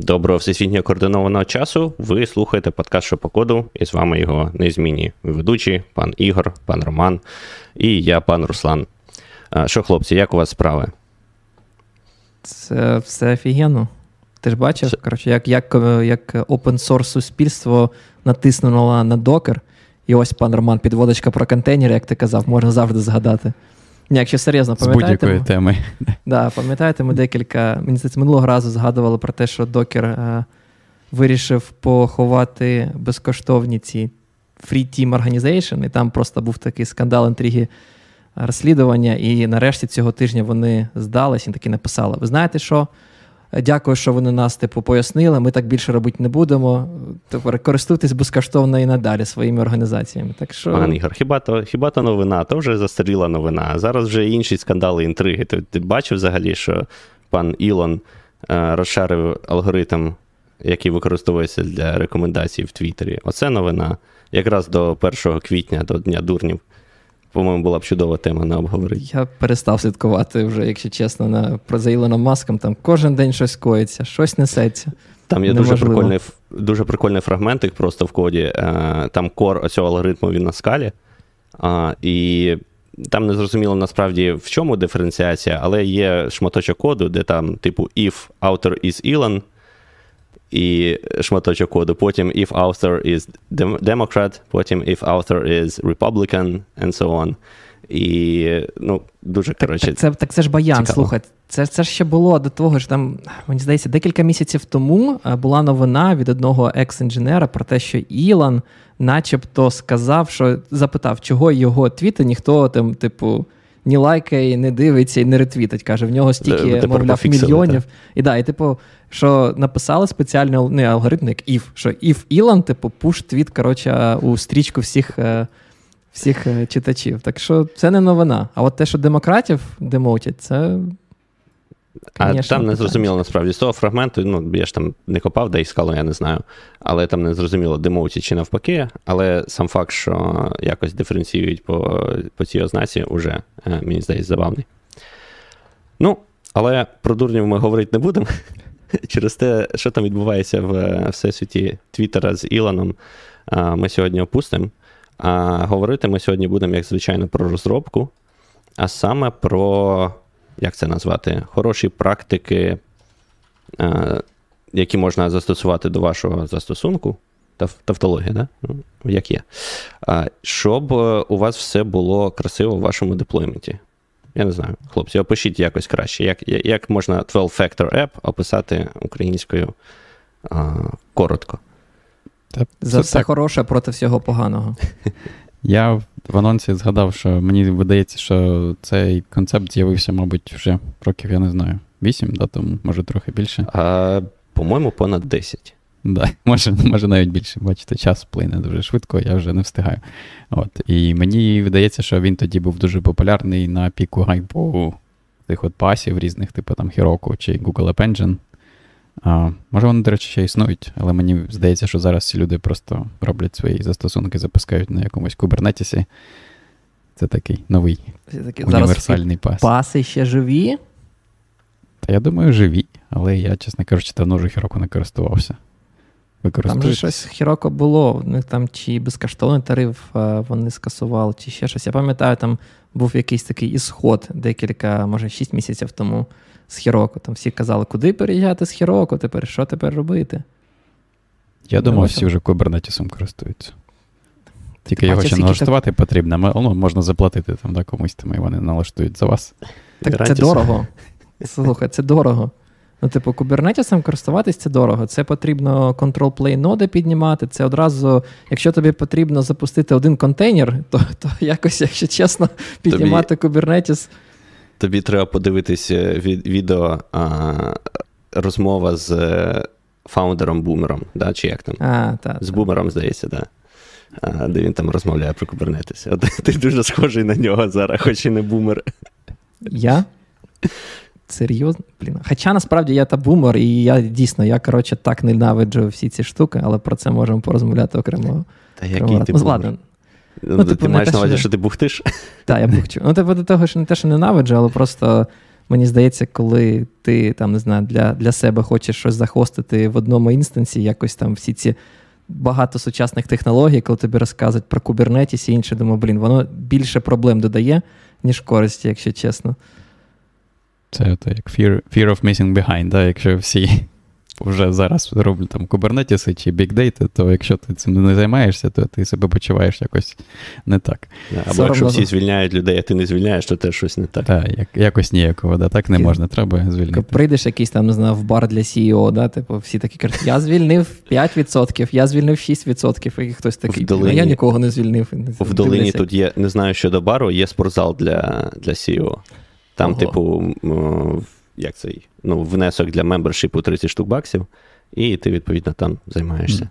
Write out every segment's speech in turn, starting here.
Доброго всесвітньо координованого часу. Ви слухаєте подкаст «Що по коду, і з вами його незмінні ведучі, пан Ігор, пан Роман і я, пан Руслан. Що, хлопці, як у вас справи? Це все офігенно. Ти ж бачив, коротше, як як, як open source суспільство натиснуло на докер, і ось пан Роман, підводочка про контейнери, як ти казав, можна завжди згадати. Ні, якщо серйозно, пам'ятаєте? З будь-якої теми. Да, Пам'ятаєте, ми декілька, мені здається, минулого разу згадували про те, що докер е, вирішив поховати безкоштовні ці Free Team Organization, і там просто був такий скандал інтриги розслідування. І нарешті цього тижня вони здались і таки написали: Ви знаєте що? Дякую, що вони нас типу пояснили. Ми так більше робити не будемо. Тепер користуйтесь безкоштовно і надалі своїми організаціями. Так що... Пан Ігор, хіба то хіба то новина? То вже застаріла новина. Зараз вже інші скандали, інтриги. Ти, ти бачив взагалі, що пан Ілон е, розшарив алгоритм, який використовується для рекомендацій в Твіттері. Оце новина. Якраз до 1 квітня, до Дня дурнів. По-моєму, була б чудова тема на обговорення. Я перестав слідкувати вже, якщо чесно, на про за Ілоном Маском. Там кожен день щось коїться, щось несеться. Там є дуже прикольний дуже прикольний фрагментик просто в коді. Е, там кор цього алгоритму він на скалі. І там не зрозуміло насправді в чому диференціація, але є шматочок коду, де там, типу, if author is Elon, і шматочок коду. Потім if author is Democrat, потім if author is Republican, and so on. І ну, дуже коротше. Так, так, це так це ж баян, цікаво. слухай. Це це ж ще було до того ж там, мені здається, декілька місяців тому була новина від одного екс-інженера про те, що Ілон начебто сказав, що запитав, чого його твіти ніхто там, типу ні лайкає, не дивиться і не ретвітить. Каже, в нього стільки, мовляв, мільйонів. І да, і типу, що написали спеціально не алгоритм, як if, що if Elon, типу, пуш твіт, коротше, у стрічку всіх. Е, всіх е, читачів. Так що це не новина. А от те, що демократів демотять, це а там не зрозуміло насправді з того фрагменту, ну я ж там не копав, де іскало, я не знаю. Але там не зрозуміло, демоуті чи навпаки. Але сам факт, що якось диференціюють по по цій ознаці, уже, е, мені здається, забавний. Ну, але про дурнів ми говорити не будемо. Через те, що там відбувається в всесвіті Твіттера з Ілоном, ми сьогодні опустимо. А говорити ми сьогодні будемо, як звичайно, про розробку, а саме про як це назвати, хороші практики, е, які можна застосувати до вашого застосунку. Тавтологія, да? Ну, як є. Щоб у вас все було красиво в вашому деплойменті. Я не знаю, хлопці, опишіть якось краще. Як як можна 12-factor app описати українською а, коротко? Та, За все так. хороше проти всього поганого. Я в анонсі згадав, що мені видається, що цей концепт з'явився, мабуть, вже років, я не знаю, 8, да, тому може трохи більше. А, По-моєму, понад 10. Да, Може може навіть більше. Бачите, час плине дуже швидко, я вже не встигаю. От. І мені видається, що він тоді був дуже популярний на піку гайпу тих от пасів різних, типу там Heroku чи Google App Engine. А, Може, вони, до речі, ще існують, але мені здається, що зараз ці люди просто роблять свої застосунки, запускають на якомусь кубернетісі. Це такий новий такі, універсальний пас. Паси ще живі? Та я думаю, живі, але я, чесно кажучи, давно вже Хіроко не користувався. Там же щось Хіроко було, у них там чи безкоштовний тариф вони скасували, чи ще щось. Я пам'ятаю, там був якийсь такий ісход декілька, може, 6 місяців тому з Хіроко. Там всі казали, куди переїжджати з Хіроко тепер, що тепер робити? Я думав, всі вже кубернетісом користуються. Тільки його ще налаштувати потрібно. Ну, Можна заплатити там да, комусь, там, і вони налаштують за вас. Так це дорого. Слухай, це дорого. Ну, типу, кубернетісом користуватись це дорого. Це потрібно control play ноди піднімати. Це одразу, якщо тобі потрібно запустити один контейнер, то то якось, якщо чесно, піднімати кубернетіс. Тобі треба подивитися від, відео а, розмова з е, фаундером Бумером, да, чи як там? А, та, З Бумером, здається, да. А, де він там розмовляє про. От Ти дуже схожий на нього зараз, хоч і не бумер. Я? Серйозно? Блін. Хоча насправді я та бумер, і я дійсно я, коротше, так ненавиджу всі ці штуки, але про це можемо порозмовляти окремо. Та який ти ну, ладно, Ну, ну, Ти типу, маєш на увазі, що ти бухтиш? Так, я бухчу. Ну, типу, до того, що не те, що ненавиджу, але просто Мені здається, коли ти там не знаю, для для себе хочеш щось захостити в одному інстанції, якось там всі ці багато сучасних технологій, коли тобі розказують про Kubernetes і інше, думаю, блін, воно більше проблем додає, ніж користі, якщо чесно. Це то як fear fear of missing behind, да? якщо всі вже зараз роблять там кубернетіси чи бікдейти, то якщо ти цим не займаєшся, то ти себе почуваєш якось не так. Або Соромно. якщо всі звільняють людей, а ти не звільняєш, то теж щось не так. Так, як, якось ніякого, да, так не можна, треба звільнити. Прийдеш якийсь там, не знаю, в бар для CEO, да, типу, всі такі кажуть, я звільнив 5%, я звільнив 6%, і хтось такий, долині, я нікого не звільнив. В долині тут є, не знаю, що до бару, є спортзал для для CEO. Там, Ого. типу, як цей ну, внесок для мембершипу 30 штук баксів, і ти, відповідно, там займаєшся.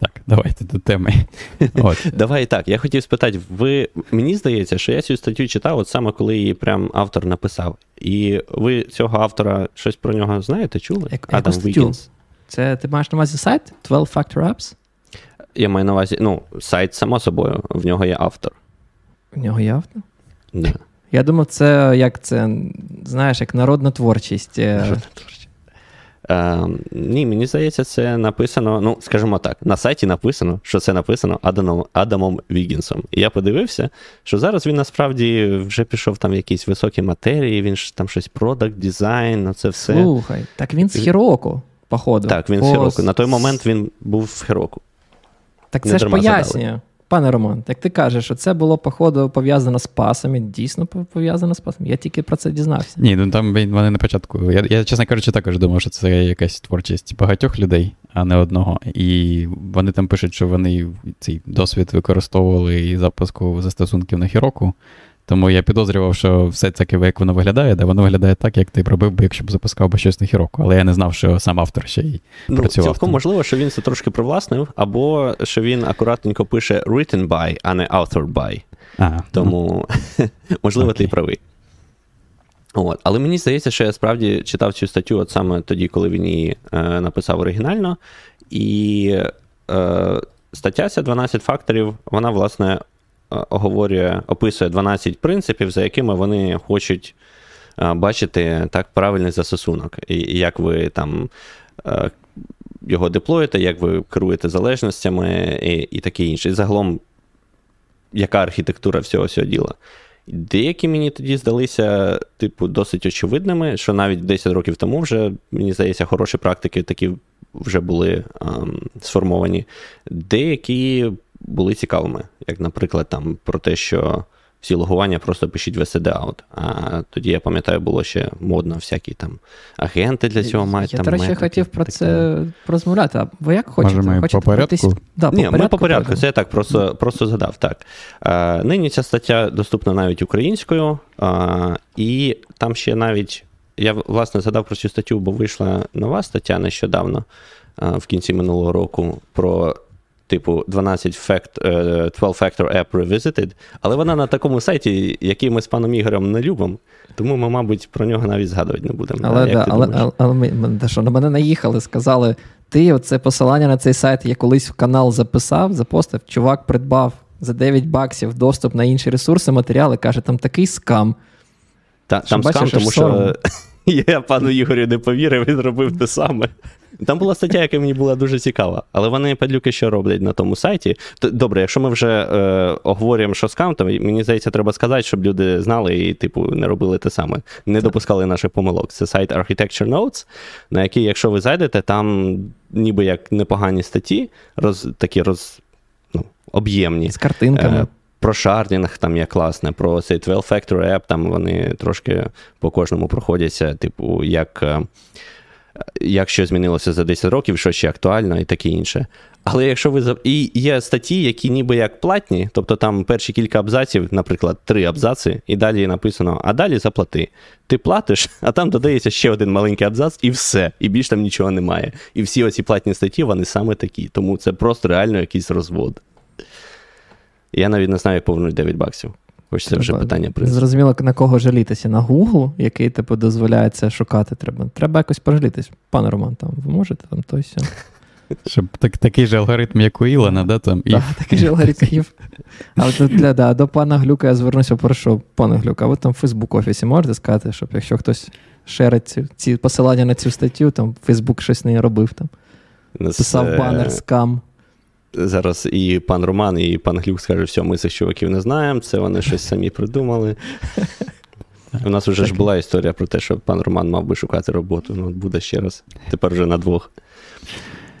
Так, давайте до теми. От. Давай так. Я хотів спитати, ви мені здається, що я цю статтю читав, от саме коли її прям автор написав. І ви цього автора щось про нього знаєте? Чули? Як, Адам Віггінс. Це ти маєш на увазі сайт 12 Factor Apps? Я маю на увазі, ну, сайт, само собою, в нього є автор. В нього є автор? Да. Я думав, це як це, знаєш, як народна творчість. Е. Народна творчість. Е, ні, мені здається, це написано, ну, скажімо так, на сайті написано, що це написано Адамом Адамом Вігінсом. І я подивився, що зараз він насправді вже пішов там в якісь високі матерії, він ж там щось продакт, дизайн, ну це все. Слухай, так він з Хіроку, походу. Так, він з Хіроку. На той момент він був в Хіроку. Так це ж пояснює. Пане Роман, як ти кажеш, що це було, походу, пов'язано з пасами, дійсно пов'язано з пасами. Я тільки про це дізнався. Ні, ну там вони на початку. Я, я чесно кажучи, також думав, що це якась творчість багатьох людей, а не одного. І вони там пишуть, що вони цей досвід використовували і запуску застосунків на Хіроку. Тому я підозрював, що все таке, як воно виглядає, де воно виглядає так, як ти робив би, якщо б запускав би щось на хіроку. Але я не знав, що сам автор ще й ну, працював. Цілком можливо, що він це трошки привласнив, або що він акуратненько пише written by, а не authored by. А, Тому, ну. можливо, ти правий. От. Але мені здається, що я справді читав цю статтю от саме тоді, коли він її е, написав оригінально. І е, стаття ця 12 факторів, вона, власне, оговорює, описує 12 принципів, за якими вони хочуть е, бачити так правильний застосунок, і як ви там е, його деплоїте, як ви керуєте залежностями і і таке інше. І загалом, яка архітектура всього цього діла. Деякі мені тоді здалися, типу, досить очевидними, що навіть 10 років тому вже, мені здається, хороші практики такі вже були ем, сформовані. Деякі були цікавими, як, наприклад, там про те, що всі логування просто пишіть в SED out. А тоді я пам'ятаю, було ще модно, всякі там агенти для цього мають. Я, до речі, хотів про це порозмовляти. А ви як хочете? Може, ми хочете по порядку? Да, Ні, по порядку, ми по порядку. Це я так просто просто згадав. Так. А, Нині ця стаття доступна навіть українською, а, і там ще навіть. Я власне згадав про цю статтю, бо вийшла нова стаття нещодавно, в кінці минулого року, про типу 12 fact, 12 Factor App Revisited, але вона на такому сайті, який ми з паном Ігорем не любимо, тому ми, мабуть, про нього навіть згадувати не будемо. Але да, але, але, але ми, що, на мене наїхали, сказали: ти оце посилання на цей сайт я колись в канал записав, запостив, чувак придбав за 9 баксів доступ на інші ресурси, матеріали, каже, там такий скам. Та, там бачиш, скам, тому що я пану Ігорю не повірив і зробив те саме. Там була стаття, яка мені була дуже цікава, але вони падлюки що роблять на тому сайті. Добре, якщо ми вже е, оговорюємо, що скам, то мені здається, треба сказати, щоб люди знали і, типу, не робили те саме, не допускали наших помилок. Це сайт Architecture Notes, на який, якщо ви зайдете, там ніби як непогані статті, роз, такі роз, ну, об'ємні. З картинками. Е, про шардінг там є класне, про цей 12 Factor App, там вони трошки по кожному проходяться, типу, як е, як що змінилося за 10 років, що ще актуально і таке інше. Але якщо ви І є статті, які ніби як платні, тобто там перші кілька абзаців, наприклад, три абзаци, і далі написано: а далі заплати. Ти платиш, а там додається ще один маленький абзац, і все. І більш там нічого немає. І всі оці платні статті, вони саме такі. Тому це просто реально якийсь розвод. Я навіть не знаю, як повернуть 9 баксів. Хоч це вже питання принципу. Зрозуміло, на кого жалітися? На Google, який типу дозволяє це шукати. Треба Треба якось пожалітись. Пане Роман, там ви можете там той Щоб так, такий же алгоритм, як у Ілона, да, там? Так, такий же алгоритм. Але тут для, да, до пана Глюка я звернуся, прошу, пане Глюка, а ви там в Фейсбук офісі можете сказати, щоб якщо хтось шерить ці, ці посилання на цю статтю, там Фейсбук щось не робив там. Писав банер скам. Зараз і пан Роман, і пан Глюк скажуть, все, ми цих чуваків не знаємо, це вони щось самі придумали. У нас вже ж була історія про те, що пан Роман мав би шукати роботу. Ну, буде ще раз. Тепер вже на двох.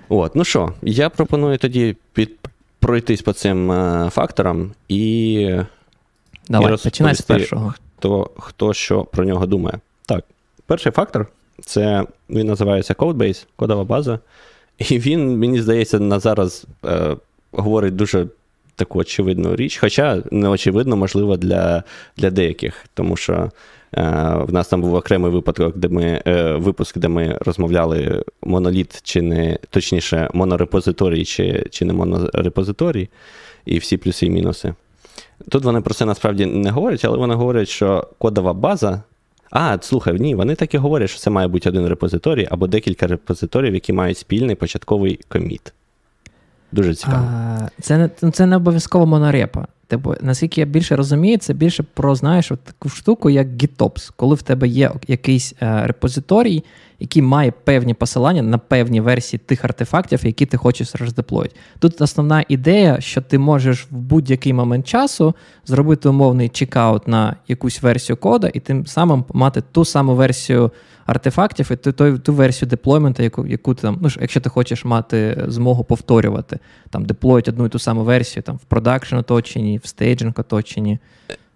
От, ну що, я пропоную тоді під, пройтись по цим е, факторам і. Давай, і починай з першого. Хто, хто що про нього думає. Так, перший фактор це він називається Codebase, кодова база. І він, мені здається, на зараз е, говорить дуже таку очевидну річ, хоча не очевидно, можливо, для для деяких, тому що е, в нас там був окремий випадок, де ми е, випуск, де ми розмовляли моноліт, чи не точніше, монорепозиторій, чи, чи не монорепозиторій, і всі плюси і мінуси. Тут вони про це насправді не говорять, але вони говорять, що кодова база. А, слухай, ні, вони так і говорять, що це має бути один репозиторій або декілька репозиторів, які мають спільний початковий коміт. Дуже цікаво. А, Це не ну, це не обов'язково монорепа. Типу, наскільки я більше розумію, це більше про знаєш, таку штуку, як GitOps, коли в тебе є якийсь е, репозиторій, який має певні посилання на певні версії тих артефактів, які ти хочеш роздеплоїти. Тут основна ідея, що ти можеш в будь-який момент часу зробити умовний чекаут на якусь версію кода, і тим самим мати ту саму версію артефактів і ту, ту, ту версію деплоймента, яку яку ти там, ну якщо ти хочеш мати змогу повторювати, там деплоїть одну і ту саму версію там в production оточенні, в staging оточенні.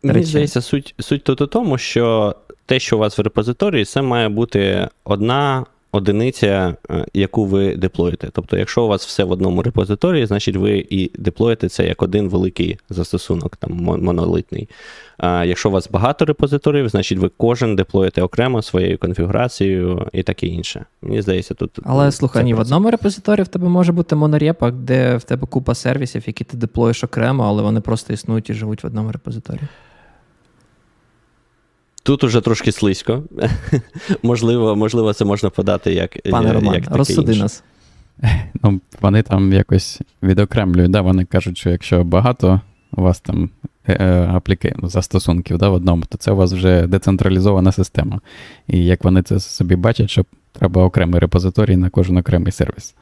Мені здається, суть суть тут у тому, що те, що у вас в репозиторії, це має бути одна одиниця, е, яку ви деплоїте. Тобто, якщо у вас все в одному репозиторії, значить ви і деплоїте це як один великий застосунок, там монолитний. А якщо у вас багато репозиторіїв, значить ви кожен деплоїте окремо своєю конфігурацією і таке інше. Мені здається, тут. Але слухай, ні, в одному репозиторії в тебе може бути монорепа, де в тебе купа сервісів, які ти деплоїш окремо, але вони просто існують і живуть в одному репозиторії. Тут уже трошки слизько. можливо, можливо, це можна подати як. Пане е, Роман, як розсуди інше. нас. Ну, Вони там якось відокремлюють. Да? Вони кажуть, що якщо багато у вас там е, е, апліки, застосунків да, в одному, то це у вас вже децентралізована система. І як вони це собі бачать, що треба окремий репозиторій на кожен окремий сервіс.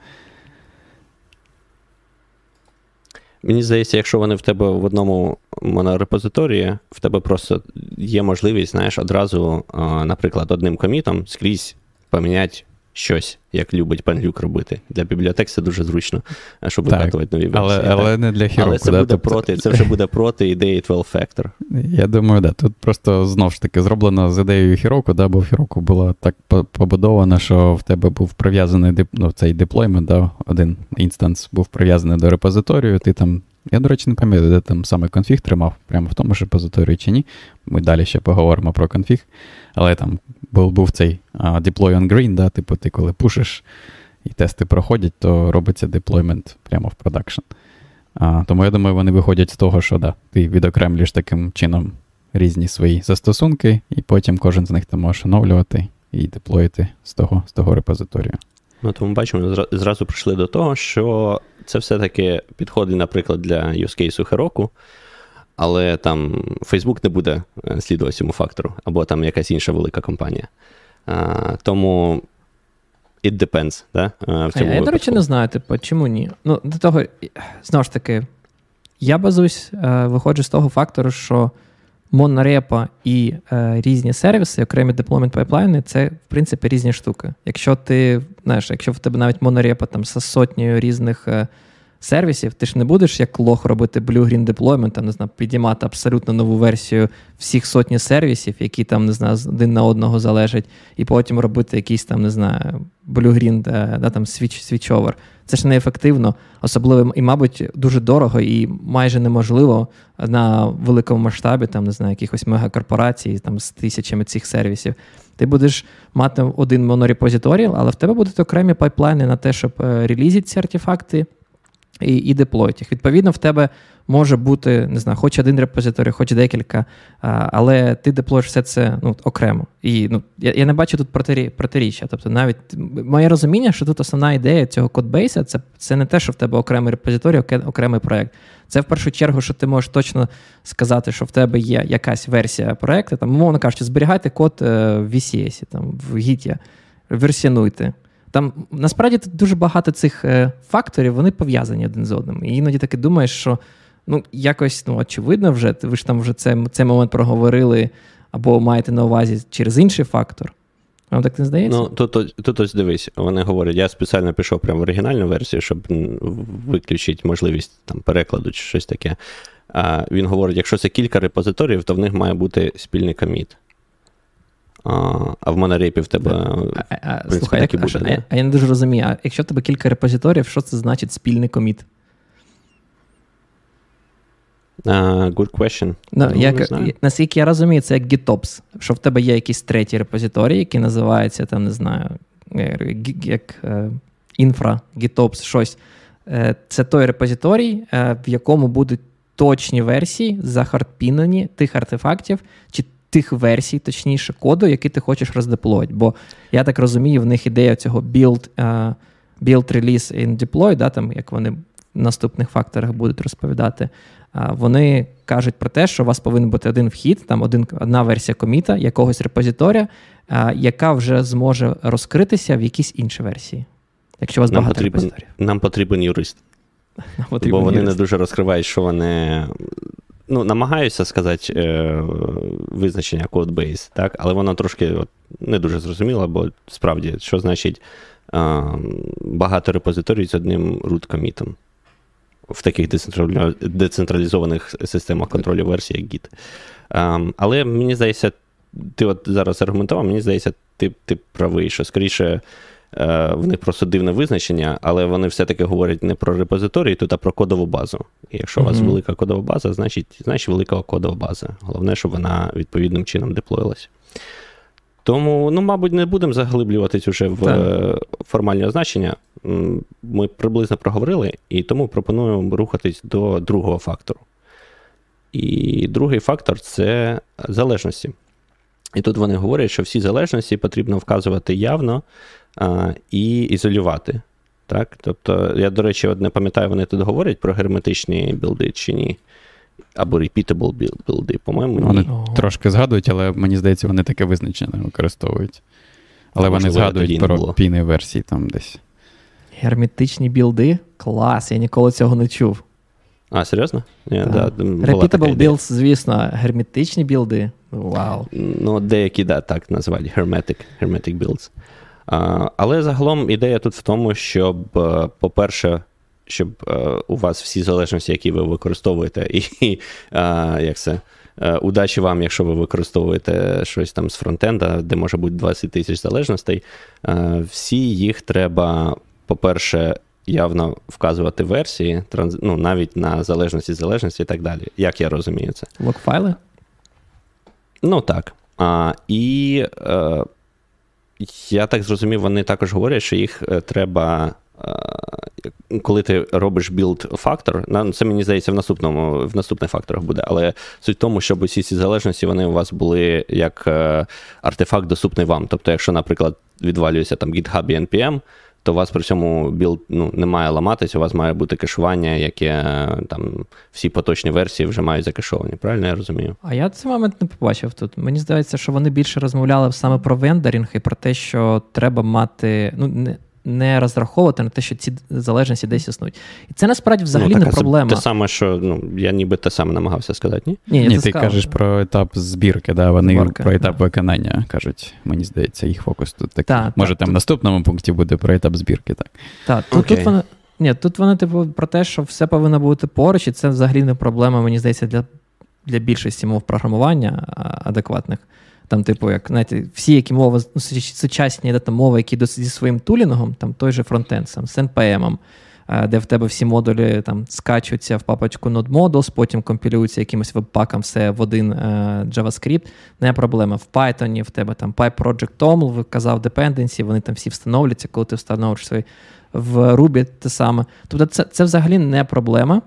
Мені здається, якщо вони в тебе в одному монорепозиторії, в тебе просто є можливість, знаєш, одразу, наприклад, одним комітом скрізь поміняти щось, як любить пан Люк робити. Для бібліотек це дуже зручно, щоб викатувати нові версії. Але але не для Heroku. Але це да? буде тобто... проти, це вже буде проти ідеї 12 Factor. Я думаю, да. Тут просто знову ж таки зроблено з ідеєю Heroku, да, бо в Heroku було так побудовано, що в тебе був прив'язаний ну, цей деплоймент, да, один інстанс був прив'язаний до репозиторію, ти там. Я, до речі, не пам'ятаю, де там саме конфіг тримав, прямо в тому ж репозиторії чи ні. Ми далі ще поговоримо про конфіг. Але там був був цей uh, deploy on green, да, типу, ти коли пушиш і тести проходять, то робиться деплоймент прямо в production. Uh, тому я думаю, вони виходять з того, що да, ти відокремлюєш таким чином різні свої застосунки, і потім кожен з них ти можеш оновлювати і деплоїти з того з того репозиторію. Ну, тому бачимо, зразу прийшли до того, що це все-таки підходить, наприклад, для use case Heroku, але там Facebook не буде е, слідувати цьому фактору, або там якась інша велика компанія. А, Тому it depends. Да, в цьому а Я, до речі, не знаю, типу, чому ні. Ну, до того, знову ж таки, я базуюсь, е, виходжу з того фактору, що монорепа і е, різні сервіси, окремі deployment пайплайни, це, в принципі, різні штуки. Якщо ти, знаєш, якщо в тебе навіть монорепа там з сотнею різних. Е, сервісів, ти ж не будеш як лох робити blue-green deployment, там, не знаю, підіймати абсолютно нову версію всіх сотні сервісів, які там, не знаю, один на одного залежать, і потім робити якийсь там, не знаю, blue-green, да, там switch-over. Це ж неефективно, особливо і, мабуть, дуже дорого і майже неможливо на великому масштабі, там, не знаю, якихось мегакорпорацій там, з тисячами цих сервісів. Ти будеш мати один монорепозиторій, але в тебе будуть окремі пайплайни на те, щоб е, релізити ці артефакти і і деплоїть їх. Відповідно, в тебе може бути не знаю, хоч один репозиторій, хоч декілька, але ти деплоїш все це ну, окремо. І ну, я я не бачу тут протиріччя. Тобто, навіть моє розуміння, що тут основна ідея цього кодбейса це це не те, що в тебе окремий репозиторій, окремий проект. Це в першу чергу, що ти можеш точно сказати, що в тебе є якась версія проекту, там, умовно кажучи, зберігайте код е, в VCS, там, в Git, версіонуйте. Там насправді дуже багато цих е, факторів, вони пов'язані один з одним. І іноді таки думаєш, що ну, якось ну, очевидно вже, ви ж там вже цей, цей момент проговорили або маєте на увазі через інший фактор. Вам так не здається? Ну, тут ось дивись, вони говорять, я спеціально пішов прямо в оригінальну версію, щоб виключити можливість там, перекладу чи щось таке. А Він говорить, якщо це кілька репозиторіїв, то в них має бути спільний коміт. А а в монорепі в тебе. А, а, в принципі, слухай, так буде, а, да? а я не дуже розумію, а якщо в тебе кілька репозиторіїв, що це значить спільний коміт? Uh, good question. Ну, ну, як, Наскільки я розумію, це як GitOps, що в тебе є якийсь третій репозиторій, який називається, там, не знаю, як е, інфра, GitOps, щось. Е, це той репозиторій, е, в якому будуть точні версії захардпінені тих артефактів, чи тих версій, точніше, коду, який ти хочеш роздеплоїти. Бо я так розумію, в них ідея цього build, uh, build release and deploy, да, там, як вони в наступних факторах будуть розповідати. Uh, вони кажуть про те, що у вас повинен бути один вхід, там один, одна версія коміта, якогось репозиторія, uh, яка вже зможе розкритися в якійсь іншій версії. Якщо у вас нам багато потрібен, репозиторів. Нам потрібен юрист. Нам потрібен Бо вони юрист. не дуже розкривають, що вони ну, намагаюся сказати е, визначення code-base, так, але воно трошки от, не дуже зрозуміло, бо справді, що значить е, багато репозиторій з одним root комітом в таких децентралізованих системах контролю версій, як Git. Е, але мені здається, ти от зараз аргументував, мені здається, ти, ти правий, що скоріше. Е, в них просто дивне визначення, але вони все-таки говорять не про репозиторій, тут, а про кодову базу. І якщо mm-hmm. у вас велика кодова база, значить значить велика кодова база. Головне, щоб вона відповідним чином деплоїлась. Тому, ну, мабуть, не будемо заглиблюватись уже в так. формальні означення. Ми приблизно проговорили, і тому пропоную рухатись до другого фактору. І другий фактор це залежності. І тут вони говорять, що всі залежності потрібно вказувати явно і ізолювати. Так? Тобто, я, до речі, от не пам'ятаю, вони тут говорять про герметичні білди чи ні. Або repeatable білди, по-моєму. ні. Вони трошки згадують, але мені здається, вони таке визначення використовують. Але а, вони згадують про піни версії там десь. Герметичні білди? Клас, я ніколи цього не чув. А, серйозно? Yeah, да, Repeatable builds, звісно, герметичні білди. Вау. Ну, деякі, да, так називають hermetic, hermetic builds. Але загалом ідея тут в тому, щоб, е, по-перше, щоб е, у вас всі залежності, які ви використовуєте, і як це. Е, удачі вам, якщо ви використовуєте щось там з фронтенда, де може бути 20 тисяч залежностей. Всі їх треба, по-перше, явно вказувати версії, ну, навіть на залежності залежності і так далі. Як я розумію це? Локфайли? Ну так. А, І я так зрозумів, вони також говорять, що їх е, треба. Е, коли ти робиш build-фактор, це мені здається в наступному, в наступних факторах буде, але суть в тому, щоб усі ці залежності вони у вас були як е, артефакт доступний вам. Тобто, якщо, наприклад, відвалюється там GitHub і NPM, то у вас при цьому build ну, не має ламатись, у вас має бути кешування, яке там всі поточні версії вже мають закешовані. Правильно я розумію? А я цей момент не побачив тут. Мені здається, що вони більше розмовляли саме про vendoring і про те, що треба мати. ну, не не розраховувати на те, що ці залежності десь існують. І це насправді взагалі ну, не проблема. Те саме, що ну, я ніби те саме намагався сказати, ні? Ні, ні ти сказав. кажеш про етап збірки, да, вони Зборка, про етап да. виконання кажуть. Мені здається, їх фокус тут такий. Та, Може, та, там в наступному пункті буде про етап збірки, так? Так, тут, тут вони. Ні, тут вони типу про те, що все повинно бути поруч, і це взагалі не проблема, мені здається, для для більшості мов програмування адекватних. Там, типу, як знаєте, всі, які мови, ну, сучасні дата мови, які зі своїм тулінгом, там той же фронтенд, сам, з NPM, де в тебе всі модулі там скачуються в папочку Node Models, потім компілюються якимось веб-паком все в один JavaScript. Не проблема. В Python в тебе там PyProject TOML, виказав dependency, вони там всі встановлюються, коли ти встановиш свої в Ruby те саме. Тобто, це, це взагалі не проблема.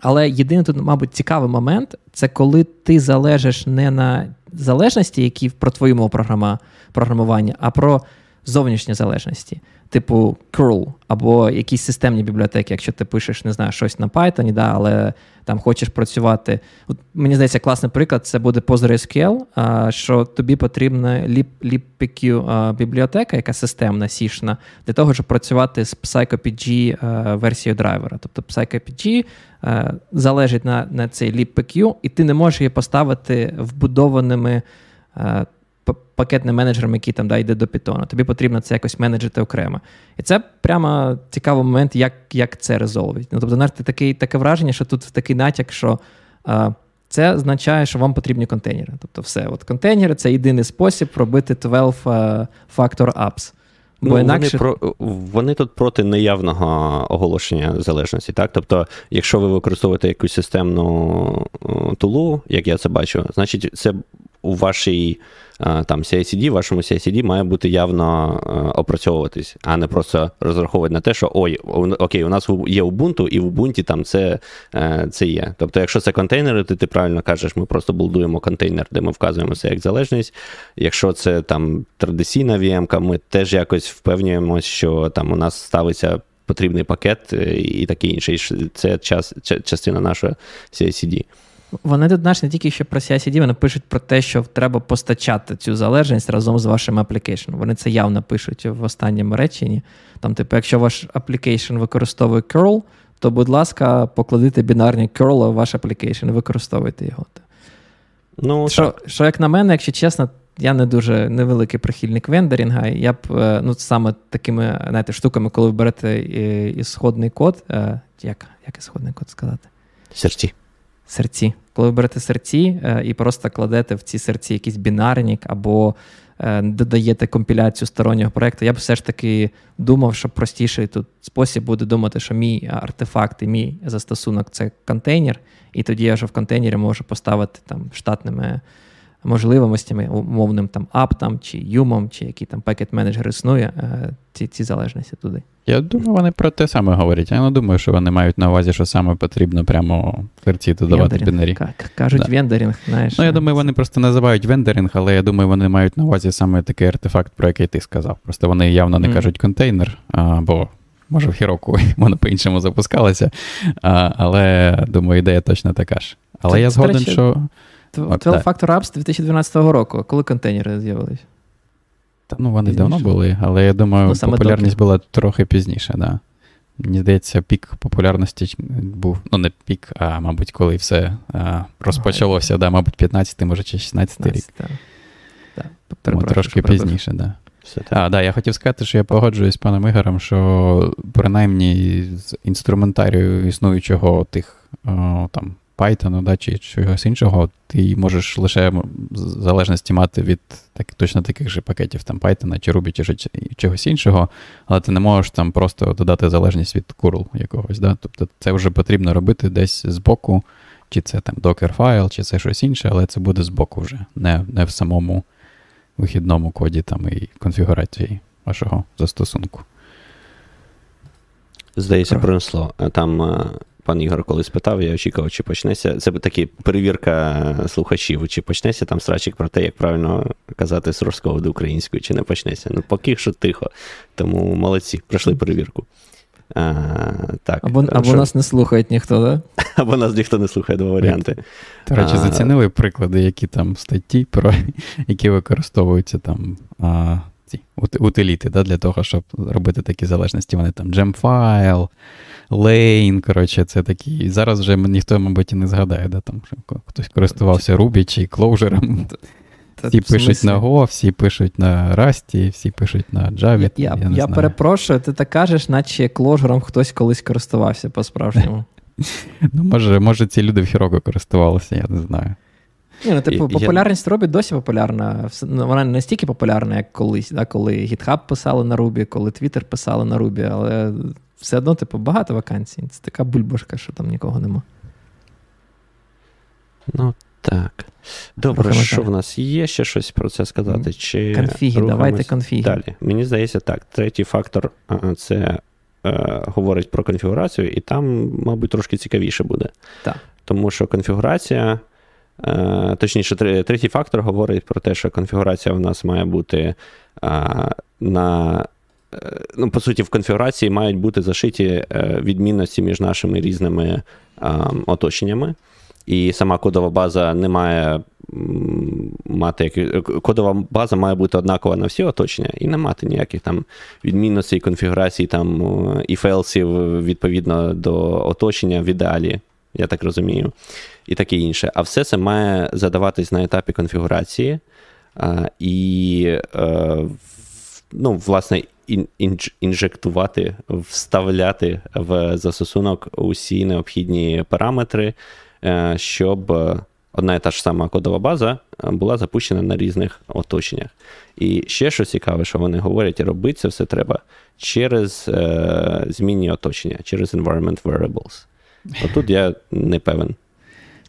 Але єдиний тут, мабуть, цікавий момент це коли ти залежиш не на залежності, які про твою мову програма, програмування, а про зовнішні залежності типу curl, або якісь системні бібліотеки, якщо ти пишеш, не знаю, щось на Python, да, але там хочеш працювати. От, Мені здається, класний приклад це буде PostgreSQL, а, що тобі потрібна libpq бібліотека, яка системна, сішна, для того, щоб працювати з PsychoPG версією драйвера. Тобто PsychoPG залежить на на цей libpq, і ти не можеш її поставити вбудованими пакетним менеджером, який там да, йде до Python. Тобі потрібно це якось менеджити окремо. І це прямо цікавий момент, як як це резолвить. Ну, Тобто, знаєте, такий, таке враження, що тут такий натяк, що а, це означає, що вам потрібні контейнери. Тобто, все, от контейнери це єдиний спосіб робити 12 factor apps. Бо ну, інакше... Вони про вони тут проти неявного оголошення залежності. Так? Тобто, якщо ви використовуєте якусь системну тулу, як я це бачу, значить це у вашій там CICD, вашому CICD має бути явно е, опрацьовуватись, а не просто розраховувати на те, що ой, окей, у нас є Ubuntu, і в Ubuntu там це е, це є. Тобто, якщо це контейнери, то ти правильно кажеш, ми просто будуємо контейнер, де ми вказуємо це як залежність. Якщо це там традиційна VM, ми теж якось впевнюємося, що там у нас ставиться. Потрібний пакет е, і таке інше. Це час, частина нашого CICD. Вони тут знаєш, не тільки ще про CI-CD, вони пишуть про те, що треба постачати цю залежність разом з вашим application. Вони це явно пишуть в останньому реченні. Там, типу, якщо ваш application використовує curl, то, будь ласка, покладите бінарні curl в ваш application і використовуйте його. Ну, Що, що, як на мене, якщо чесно, я не дуже невеликий прихильник вендорінга. Я б е, ну, саме такими знаєте, штуками, коли ви берете е, ісходний код, е, як як ісходний код сказати? Серці серці. Коли ви берете серці е, і просто кладете в ці серці якийсь бінарник або е, додаєте компіляцію стороннього проєкту, я б все ж таки думав, що простіший тут спосіб буде думати, що мій артефакт і мій застосунок це контейнер, і тоді я вже в контейнері можу поставити там штатними можливостями, умовним там аптам, чи юмом, чи який там пакет менеджер існує, е, ці ці залежності туди. Я думаю, вони про те саме говорять. Я не думаю, що вони мають на увазі, що саме потрібно прямо серці додавати бінарі. Кажуть, да. вендорінг, знаєш. Ну, я думаю, вони просто називають вендорінг, але я думаю, вони мають на увазі саме такий артефакт, про який ти сказав. Просто вони явно не mm. кажуть контейнер, а, бо. Може, в Хіроку воно по-іншому запускалося, а, але думаю, ідея точно така ж. Але це, я згоден, речі, що. 12 Factor Apps 2012 року, коли контейнери з'явились. Та ну вони пізніше. давно були, але я думаю, ну, популярність доки. була трохи пізніше, да. Мені здається, пік популярності був, ну, не пік, а, мабуть, коли все а, розпочалося, да, мабуть, 15 може, чи 16 рік. Так. Так. Тому трошки пізніше, так. Да. Все а, да, Я хотів сказати, що я погоджуюсь з паном Ігорем, що принаймні з інструментарію існуючого тих о, там Python да, чи чогось іншого, ти можеш лише залежності мати від так, точно таких же пакетів там Python, чи Ruby, чи чогось іншого, але ти не можеш там просто додати залежність від curl якогось. Да? Тобто це вже потрібно робити десь збоку, чи це там Docker файл, чи це щось інше, але це буде збоку вже, не не в самому вихідному коді там і конфігурації вашого застосунку. Здається, принесло. Там е, пан Ігор колись питав, я очікував, чи почнеться. Це таки перевірка слухачів, чи почнеться там срачик про те, як правильно казати з русского до української, чи не почнеться. Ну, поки що тихо. Тому молодці, пройшли перевірку. А, так, Або або нас не слухають ніхто, да? Або нас ніхто не слухає два варіанти. До речі, зацінили приклади, які там статті, про які використовуються там а, ці утиліти да, для того, щоб робити такі залежності. Вони там Gemfile, Lane, коротше, це такі. Зараз вже ніхто, мабуть, і не згадає, да, там, що хтось користувався Ruby чи Clojure. Всі пишуть на Go, всі пишуть на Rust, всі пишуть на Java. Я я, я, я перепрошую, ти так кажеш, наче Clojure хтось колись користувався по-справжньому. Ну, Може, може, ці люди в Heroku користувалися, я не знаю. Ні, ну, типу, популярність я... Рубі досі популярна. Ну, вона не настільки популярна, як колись, да, коли GitHub писали на Рубі, коли Twitter писали на Рубі, але все одно, типу, багато вакансій. Це така бульбашка, що там нікого нема. Ну, так. Добре, що в нас є ще щось про це сказати? Чи Конфіги, давайте конфіги. Далі. Мені здається, так. Третій фактор це е, говорить про конфігурацію, і там, мабуть, трошки цікавіше буде. Так. Тому що конфігурація, е, точніше, третій фактор говорить про те, що конфігурація в нас має бути е, на. Е, ну, По суті, в конфігурації мають бути зашиті е, відмінності між нашими різними оточеннями і сама кодова база не має мати кодова база має бути однакова на всі оточення і не мати ніяких там відмінностей, конфігурацій, там і фелсів відповідно до оточення в ідеалі, я так розумію, і таке інше. А все це має задаватись на етапі конфігурації. І, е, ну, власне, інжектувати, вставляти в застосунок усі необхідні параметри. Е, щоб одна і та ж сама кодова база е, була запущена на різних оточеннях. І ще що цікаве, що вони говорять, робити це все треба через е, змінні оточення, через environment variables. Отут я не певен.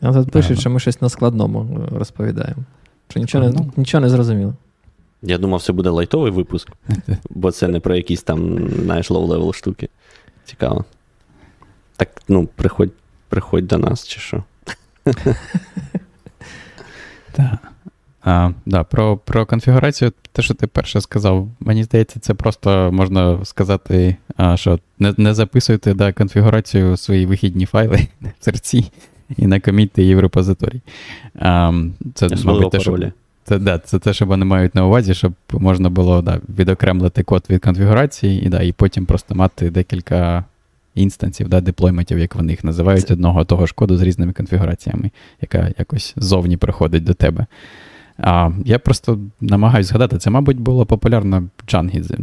А тут пишуть, що ми щось на складному розповідаємо. Що нічого не, нічого не зрозуміло. Я думав, це буде лайтовий випуск, бо це не про якісь там, знаєш, low-level штуки. Цікаво. Так, ну, приходь приходь до нас, чи що. Так. А, да, Про про конфігурацію, те, що ти перше сказав, мені здається, це просто можна сказати, а, що не не записуйте да, конфігурацію свої вихідні файли в серці і накомітьте її в репозиторій. А, Це мабуть, те, що, це, да, це те, що вони мають на увазі, щоб можна було да, відокремлити код від конфігурації і да, і потім просто мати декілька інстансів, да, деплойментів, як вони їх називають, Це... одного того ж коду з різними конфігураціями, яка якось зовні приходить до тебе. А Я просто намагаюся згадати, це, мабуть, було популярно в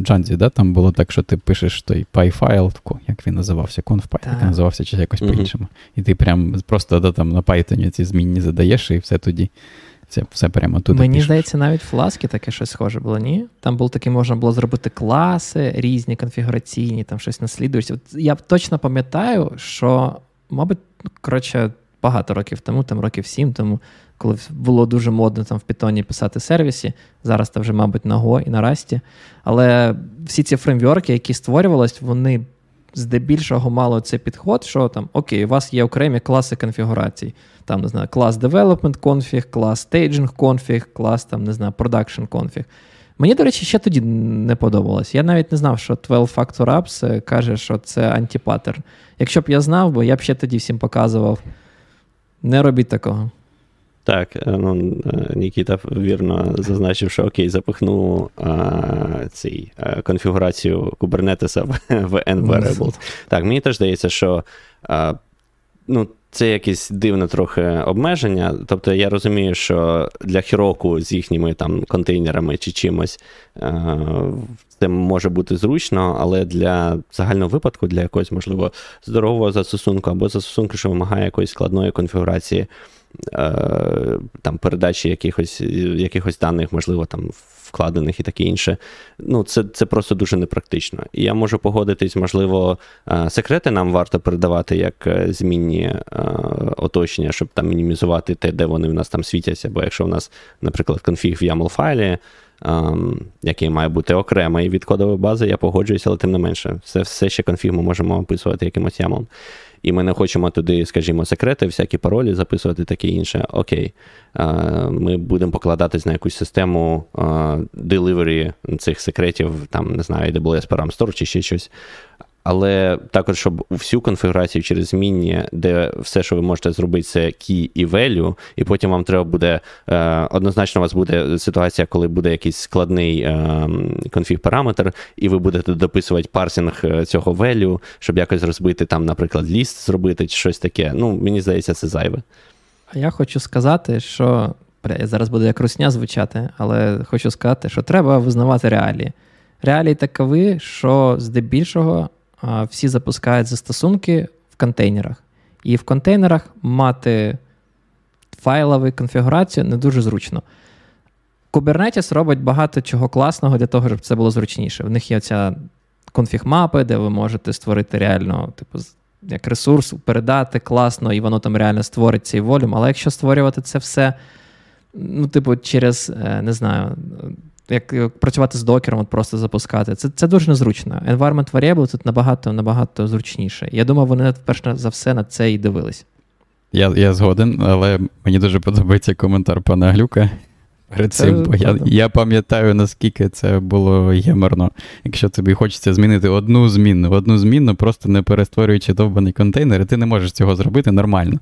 Джанзі, да? там було так, що ти пишеш той PyFile, як він називався, ConfPy, як називався чи якось mm-hmm. по-іншому. І ти прям просто да, там на Python ці змінні задаєш, і все тоді це все прямо туди. Мені пішеш. здається, навіть в фласки таке щось схоже було, ні? Там було таке, можна було зробити класи різні, конфігураційні, там щось наслідується. От Я точно пам'ятаю, що, мабуть, коротше, багато років тому, там років сім тому, коли було дуже модно там в Python писати сервісі. Зараз це вже, мабуть, на Go і на Rust. Але всі ці фреймворки, які створювались, вони здебільшого мало цей підход, що там окей, у вас є окремі класи конфігурацій. Там, не знаю, клас development config, клас staging config, клас там, не знаю, production config. Мені, до речі, ще тоді не подобалось. Я навіть не знав, що 12 Factor Apps каже, що це антипаттерн. Якщо б я знав, бо я б ще тоді всім показував. Не робіть такого. Так, е, ну, е, Нікіта вірно зазначив, що окей, запихну а, цей, а, конфігурацію Kubernetes в N-Variables. Так, мені теж здається, що а, ну, це якесь дивне трохи обмеження. Тобто я розумію, що для Хіроку з їхніми там контейнерами чи чимось це може бути зручно, але для загального випадку, для якогось, можливо, здорового застосунку або застосунку, що вимагає якоїсь складної конфігурації. Е, там передачі якихось якихось даних, можливо, там вкладених і таке інше. Ну, Це це просто дуже непрактично. І я можу погодитись, можливо, е, секрети нам варто передавати як е, змінні оточення, щоб там мінімізувати те, де вони в нас там світяться. Бо якщо в нас, наприклад, конфіг в YAML файлі. Um, який має бути окремий від кодової бази, я погоджуюся, але тим не менше, все все ще конфіг ми можемо описувати якимось ямом і ми не хочемо туди, скажімо, секрети, всякі паролі записувати, таке інше. Окей, ми будемо покладатись на якусь систему delivery цих секретів, там, не знаю, AWS Param Store чи ще щось але також, щоб всю конфігурацію через змінні, де все, що ви можете зробити, це key і value, і потім вам треба буде е, однозначно у вас буде ситуація, коли буде якийсь складний е, конфіг-параметр, і ви будете дописувати парсінг е, цього value, щоб якось розбити там, наприклад, ліст зробити чи щось таке. Ну, мені здається, це зайве. А я хочу сказати, що зараз буде як русня звучати, але хочу сказати, що треба визнавати реалії. Реалії такові, що здебільшого всі запускають застосунки в контейнерах. І в контейнерах мати файлову конфігурацію не дуже зручно. Kubernetes робить багато чого класного для того, щоб це було зручніше. В них є ця конфіг-мапи, де ви можете створити реально, типу, як ресурс, передати класно, і воно там реально створить цей волюм. Але якщо створювати це все, ну, типу, через, е, не знаю, як працювати з докером, от просто запускати, це це дуже незручно. Environment Variable тут набагато набагато зручніше. Я думаю, вони перш за все на це і дивились. Я я згоден, але мені дуже подобається коментар пана Глюка, Перед цим, бо я я пам'ятаю, наскільки це було геморно. Якщо тобі хочеться змінити одну зміну, одну зміну, просто не перестворюючи довбаний контейнер, і ти не можеш цього зробити нормально.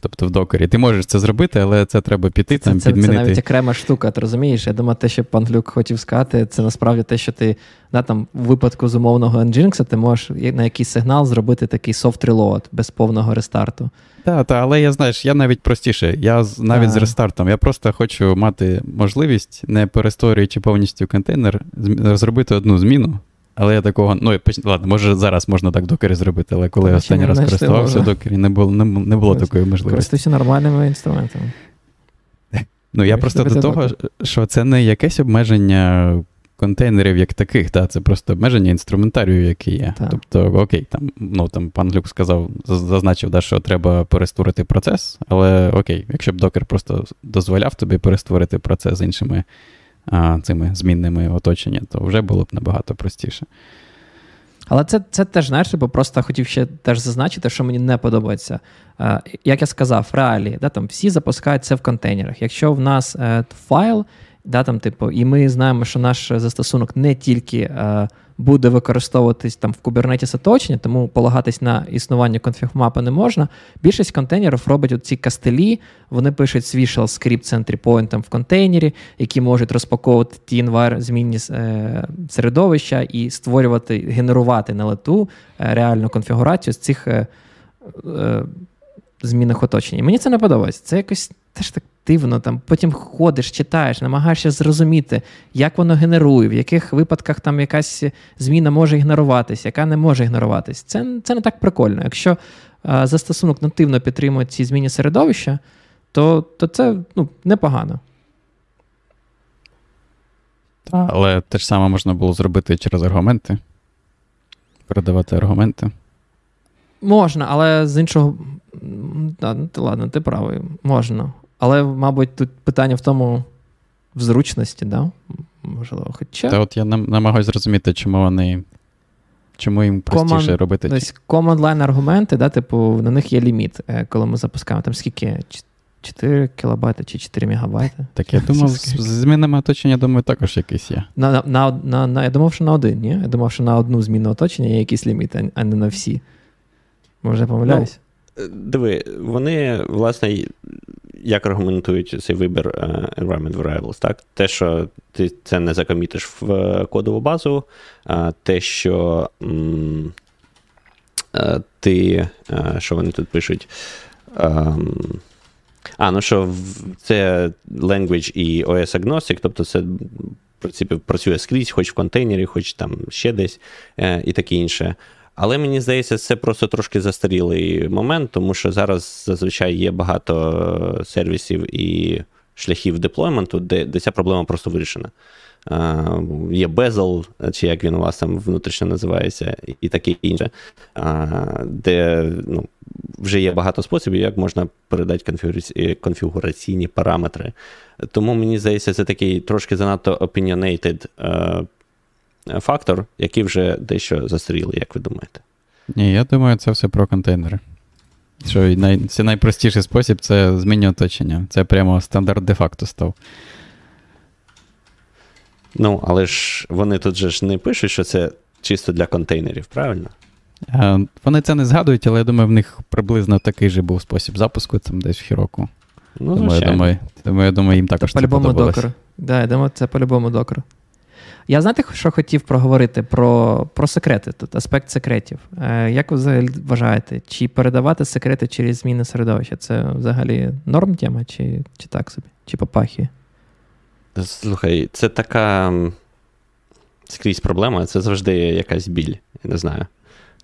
Тобто в докері. Ти можеш це зробити, але це треба піти це, там, це, підмінити. Це навіть окрема штука, ти розумієш? Я думаю, те, що пан Глюк хотів сказати, це насправді те, що ти да, там, в випадку з умовного Nginx ти можеш на якийсь сигнал зробити такий soft reload без повного рестарту. Так, та, але я знаєш, я навіть простіше. Я навіть а. з рестартом. Я просто хочу мати можливість, не перестворюючи повністю контейнер, зробити одну зміну. Але я такого, ну ладно, може зараз можна так докері зробити, але коли я останній раз користувався докері, не було не, не було такої можливості. Користуйся нормальними інструментами. Ну, я просто до того, що це не якесь обмеження контейнерів як таких, та, це просто обмеження інструментарію, який є. Так. Тобто, окей, там ну, там пан Глюк сказав, зазначив, да, що треба перестворити процес, але окей, якщо б докер просто дозволяв тобі перестворити процес з іншими а, цими змінними оточення, то вже було б набагато простіше. Але це це теж, знаєш, бо просто хотів ще теж зазначити, що мені не подобається. Е, як я сказав, реалії, да, там всі запускають це в контейнерах. Якщо в нас е, файл, Да, там, типу, І ми знаємо, що наш застосунок не тільки е, буде використовуватись там в Kubernetes оточення, тому полагатись на існування конфіг-мапи не можна. Більшість контейнерів робить ці кастелі, вони пишуть свій shell скрипт entry в контейнері, які можуть розпаковувати ті інвайр, змінні е, середовища і створювати, генерувати на лету е, реальну конфігурацію з цих е, е, змінних оточень. І мені це не подобається. Це якось теж так дивно. Там Потім ходиш, читаєш, намагаєшся зрозуміти, як воно генерує, в яких випадках там якась зміна може ігноруватись, яка не може ігноруватись. Це це не так прикольно. Якщо а, застосунок нативно підтримує ці зміни середовища, то то це ну, непогано. Так, але те ж саме можна було зробити через аргументи. Передавати аргументи. Можна, але з іншого. Да, ладно, ти правий, можна. Але, мабуть, тут питання в тому в зручності, да? Можливо, хоча. Та от я намагаюся зрозуміти, чому вони. Чому їм простіше Command, робити? Тобто command line аргументи, да, типу, на них є ліміт, е, коли ми запускаємо. Там скільки? 4 кілобайти чи 4 мегабайти? Так я думав, з змінами оточення, думаю, також якийсь є. На, на, на, на, Я думав, що на один, ні? Я думав, що на одну зміну оточення є якийсь ліміт, а не на всі. Може, я помиляюсь? Ну, е, диви, вони, власне, як аргументують цей вибір uh, environment variables, так? Те, що ти це не закомітиш в е, кодову базу, те, що uh, ти, що вони тут пишуть. Um, а, ну що це language і OS agnostic, тобто це в принципі працює скрізь, хоч в контейнері, хоч там ще десь, і таке інше. Але мені здається, це просто трошки застарілий момент, тому що зараз зазвичай є багато сервісів і шляхів деплойменту, де де ця проблема просто вирішена. Uh, є Bezel, чи як він у вас там внутрішньо називається, і таке інше, uh, де ну, вже є багато способів, як можна передати конфігураційні параметри. Тому мені здається, це такий трошки занадто opinionated uh, фактор, який вже дещо застарілий, як ви думаєте? Ні, я думаю, це все про контейнери. Що най... Це найпростіший спосіб це змінювати оточення. Це прямо стандарт де-факто став. Ну, але ж вони тут же ж не пишуть, що це чисто для контейнерів, правильно? А, Вони це не згадують, але я думаю, в них приблизно такий же був спосіб запуску там десь в Хіроку. Ну, тому, я думаю, тому я думаю, їм також це, це по-любому докер. Да, я думаю, це по-любому докер. Я знаєте, що хотів проговорити про про секрети, тут аспект секретів. Е, Як ви взагалі вважаєте, чи передавати секрети через зміни середовища? Це взагалі норм тема, чи чи так собі, чи попахи? Слухай, це така скрізь проблема, це завжди якась біль, я не знаю.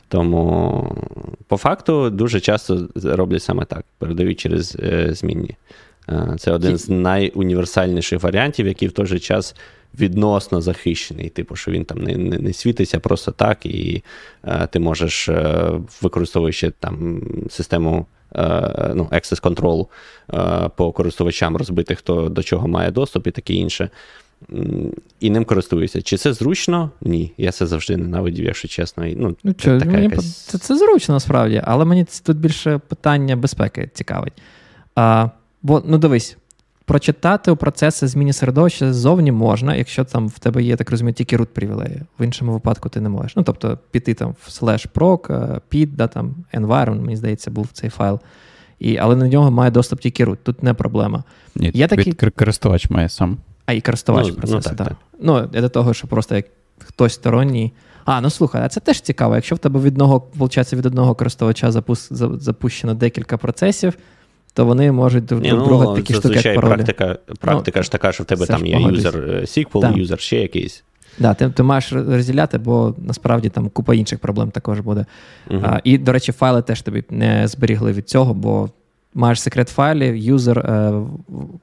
Тому, по факту, дуже часто роблять саме так: передають через е, змінні. Е, це один з найуніверсальніших варіантів, який в той же час відносно захищений. Типу, що він там не не, не світиться просто так, і е, ти можеш, е, використовуючи там систему е, ну, Access Control е, по користувачам, розбити, хто до чого має доступ і таке інше. І ним користуюся. Чи це зручно? Ні. Я це завжди ненавидів, якщо чесно. Ну, ну що, така мені якась... це, це зручно насправді, але мені тут більше питання безпеки цікавить. А, Бо, ну дивись, прочитати у процеси зміни середовища ззовні можна, якщо там в тебе є, так розумію, тільки root привілеї. В іншому випадку ти не можеш. Ну, тобто, піти там в slash proc, pid, да, там, environment, мені здається, був цей файл. І, Але на нього має доступ тільки root. Тут не проблема. Ні, Є такі... Користувач має сам. А, і користувач ну, процесу, ну, так, так. так. Ну, я до того, що просто як хтось сторонній. А, ну слухай, а це теж цікаво. Якщо в тебе від одного, виходить, від одного користувача запущено декілька процесів, то вони можуть друг ну, друга такі штуки як паролі. Практика практика ну, ж така, що в тебе там є юзер SQL, юзер ще якийсь. Да, ти ти маєш розділяти, бо насправді там купа інших проблем також буде. Uh-huh. А, І, до речі, файли теж тобі не зберігли від цього, бо маєш секрет файлів, юзер,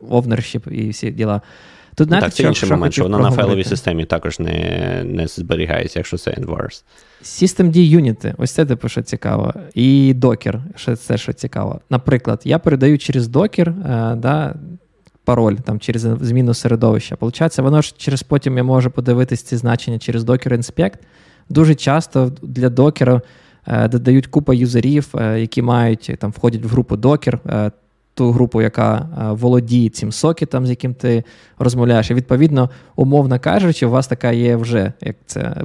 ownership і всі діла. Тут ну, так, це інший момент, що вона на файловій системі також не не зберігається, якщо це Envars. Systemd Unity, ось це типу, що цікаво. І Docker, що це що цікаво. Наприклад, я передаю через Docker е, да, пароль там, через зміну середовища. Получається, воно ж через потім я можу подивитись ці значення через Docker Inspect. Дуже часто для Docker е, додають купа юзерів, е, які мають там входять в групу Docker ту групу, яка е, володіє цим сокетом, з яким ти розмовляєш. І відповідно, умовно кажучи, у вас така є вже як це.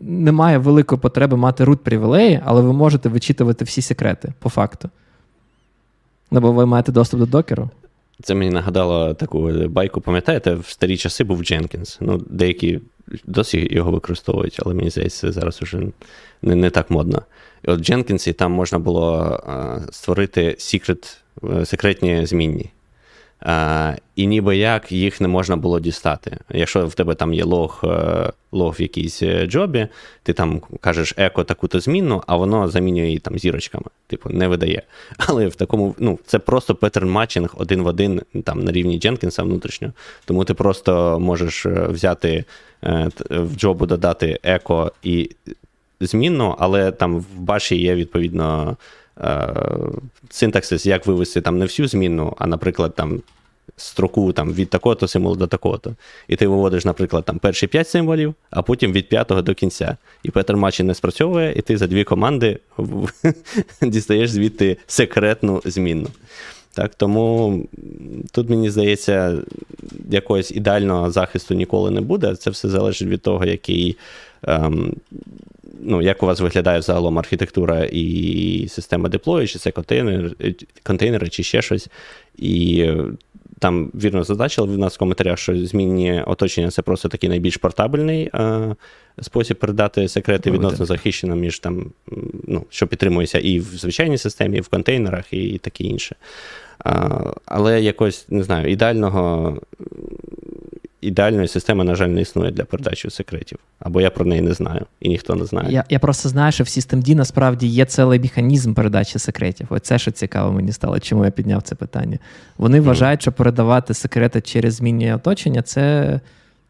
Немає великої потреби мати root привілеї, але ви можете вичитувати всі секрети по факту. Ну, бо ви маєте доступ до докеру. Це мені нагадало таку байку, пам'ятаєте, в старі часи був Jenkins. Ну, Деякі досі його використовують, але мені здається, зараз вже не не так модно. І от в там можна було а, створити secret Е, секретні змінні. А, І ніби як їх не можна було дістати. Якщо в тебе там є лог е, лог в якійсь е, джобі, ти там кажеш еко таку-то змінну, а воно замінює її там зірочками, типу, не видає. Але в такому, ну, це просто паттерн матчинг один в один там на рівні Дженкінса внутрішньо. Тому ти просто можеш взяти в джобу додати еко і змінну, але там в баші є відповідно. Е, синтаксис, як вивести там не всю зміну, а, наприклад, там строку там, від такого-то символу до такого-то. І ти виводиш, наприклад, там перші 5 символів, а потім від п'ятого до кінця. І Петер матчі не спрацьовує, і ти за дві команди дістаєш звідти секретну зміну. Так, Тому тут, мені здається, якогось ідеального захисту ніколи не буде. Це все залежить від того, який ем, ну, як у вас виглядає загалом архітектура і система деплою, чи це контейнери, контейнери, чи ще щось. І там вірно зазначили в нас в коментарях, що змінні оточення це просто такий найбільш портабельний е, спосіб передати секрети відносно захищено між там, ну, що підтримується і в звичайній системі, і в контейнерах, і таке інше. А, Але якось не знаю, ідеального ідеальної системи, на жаль, не існує для передачі секретів. Або я про неї не знаю, і ніхто не знає. Я я просто знаю, що в Systemd насправді є цілий механізм передачі секретів. Оце що цікаво мені стало, чому я підняв це питання. Вони вважають, що передавати секрети через змінні оточення це.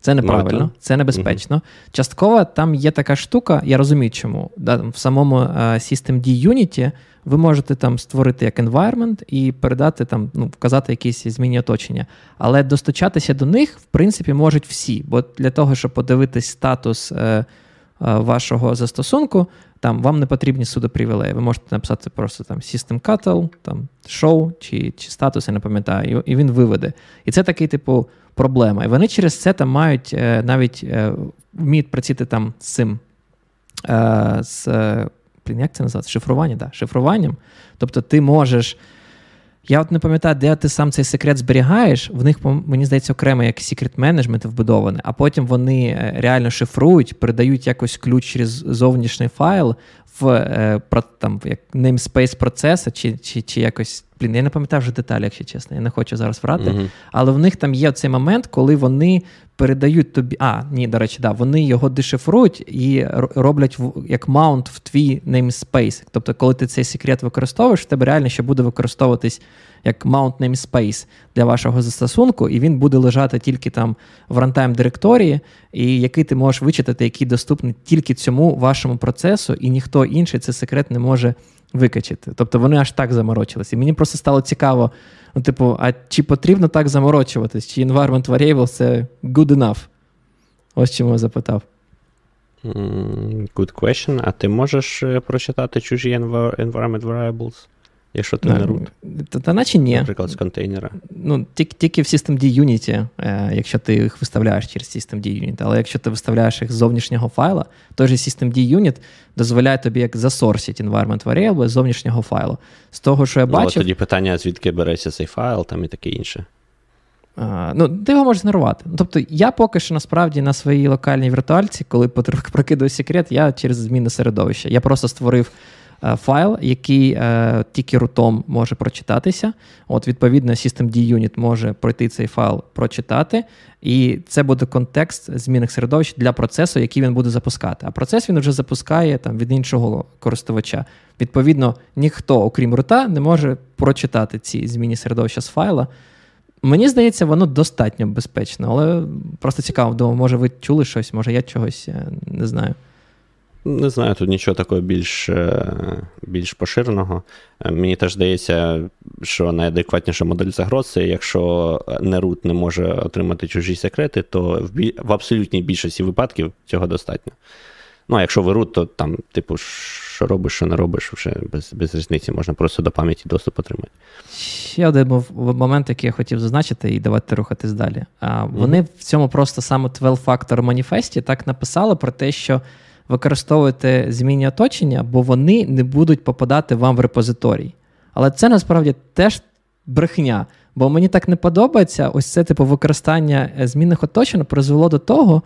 Це неправильно, це небезпечно. Mm-hmm. Частково там є така штука, я розумію, чому. Да, В самому uh, Systemd Unity ви можете там створити як environment і передати там, ну, вказати якісь змінні оточення. Але достучатися до них, в принципі, можуть всі. Бо для того, щоб подивитись статус е, е, вашого застосунку, там вам не потрібні судопривілеї. Ви можете написати просто там System Cattle, там show чи чи статус, я не пам'ятаю, і він виведе. І це такий, типу, проблема. І вони через це там мають е, навіть е, вміють працювати там з цим. Е, з як це називається? Шифрування, да, шифруванням. Тобто ти можеш. Я от не пам'ятаю, де ти сам цей секрет зберігаєш, в них, мені здається, окремо як секрет менеджмент вбудований, а потім вони е, реально шифрують, передають якось ключ через зовнішній файл в е, там, як namespace процесу, чи чи, чи якось Блін, я не пам'ятаю вже деталі, якщо чесно, я не хочу зараз врати. Uh-huh. Але в них там є цей момент, коли вони передають тобі. А, ні, до речі, да, вони його дешифрують і роблять як mount в твій namespace. Тобто, коли ти цей секрет використовуєш, в тебе реально ще буде використовуватись як mount namespace для вашого застосунку, і він буде лежати тільки там в runtime директорії, і який ти можеш вичитати, який доступний тільки цьому вашому процесу, і ніхто інший цей секрет не може вичитати. Тобто вони аж так заморочилися. І мені просто стало цікаво, ну, типу, а чи потрібно так заморочуватись? Чи environment variable це good enough? Ось чому я запитав. Good question. А ти можеш е, прочитати чужі environment variables? Якщо ти не root. Та, та наче ні. Наприклад, з контейнера. Ну, Тільки тільки в Systemd Unity, е, якщо ти їх виставляєш через Systemd Unit. Але якщо ти виставляєш їх з зовнішнього файла, той же Systemd Unit дозволяє тобі як засорсити environment variable з зовнішнього файлу. З того, що я бачив... Ну, тоді питання, звідки береться цей файл там і таке інше. А, ну, Ти його можеш згенерувати. Тобто, я поки що насправді на своїй локальній віртуальці, коли прокидаю секрет, я через зміни середовища. Я просто створив. Е, файл, який е, тільки рутом може прочитатися. От, Відповідно, systemd unit може пройти цей файл, прочитати, і це буде контекст змінних середовищ для процесу, який він буде запускати. А процес він вже запускає там, від іншого користувача. Відповідно, ніхто, окрім рута, не може прочитати ці змінні середовища з файла. Мені здається, воно достатньо безпечно, але просто цікаво, думаю, може, ви чули щось, може я чогось е, не знаю. Не знаю, тут нічого такого більш е, більш поширеного. Е, мені теж здається, що найадекватніша модель загроз це якщо нерут не може отримати чужі секрети, то в бі... в абсолютній більшості випадків цього достатньо. Ну, а якщо ви рут, то там, типу, що робиш, що не робиш, вже без без різниці, можна просто до пам'яті доступ отримати. Ще один момент, який я хотів зазначити, і давайте рухатись далі. А, Вони mm-hmm. в цьому просто саме 12-factor маніфесті так написали про те, що використовуйте змінні оточення, бо вони не будуть попадати вам в репозиторій. Але це насправді теж брехня. Бо мені так не подобається ось це типу використання е, змінних оточень призвело до того,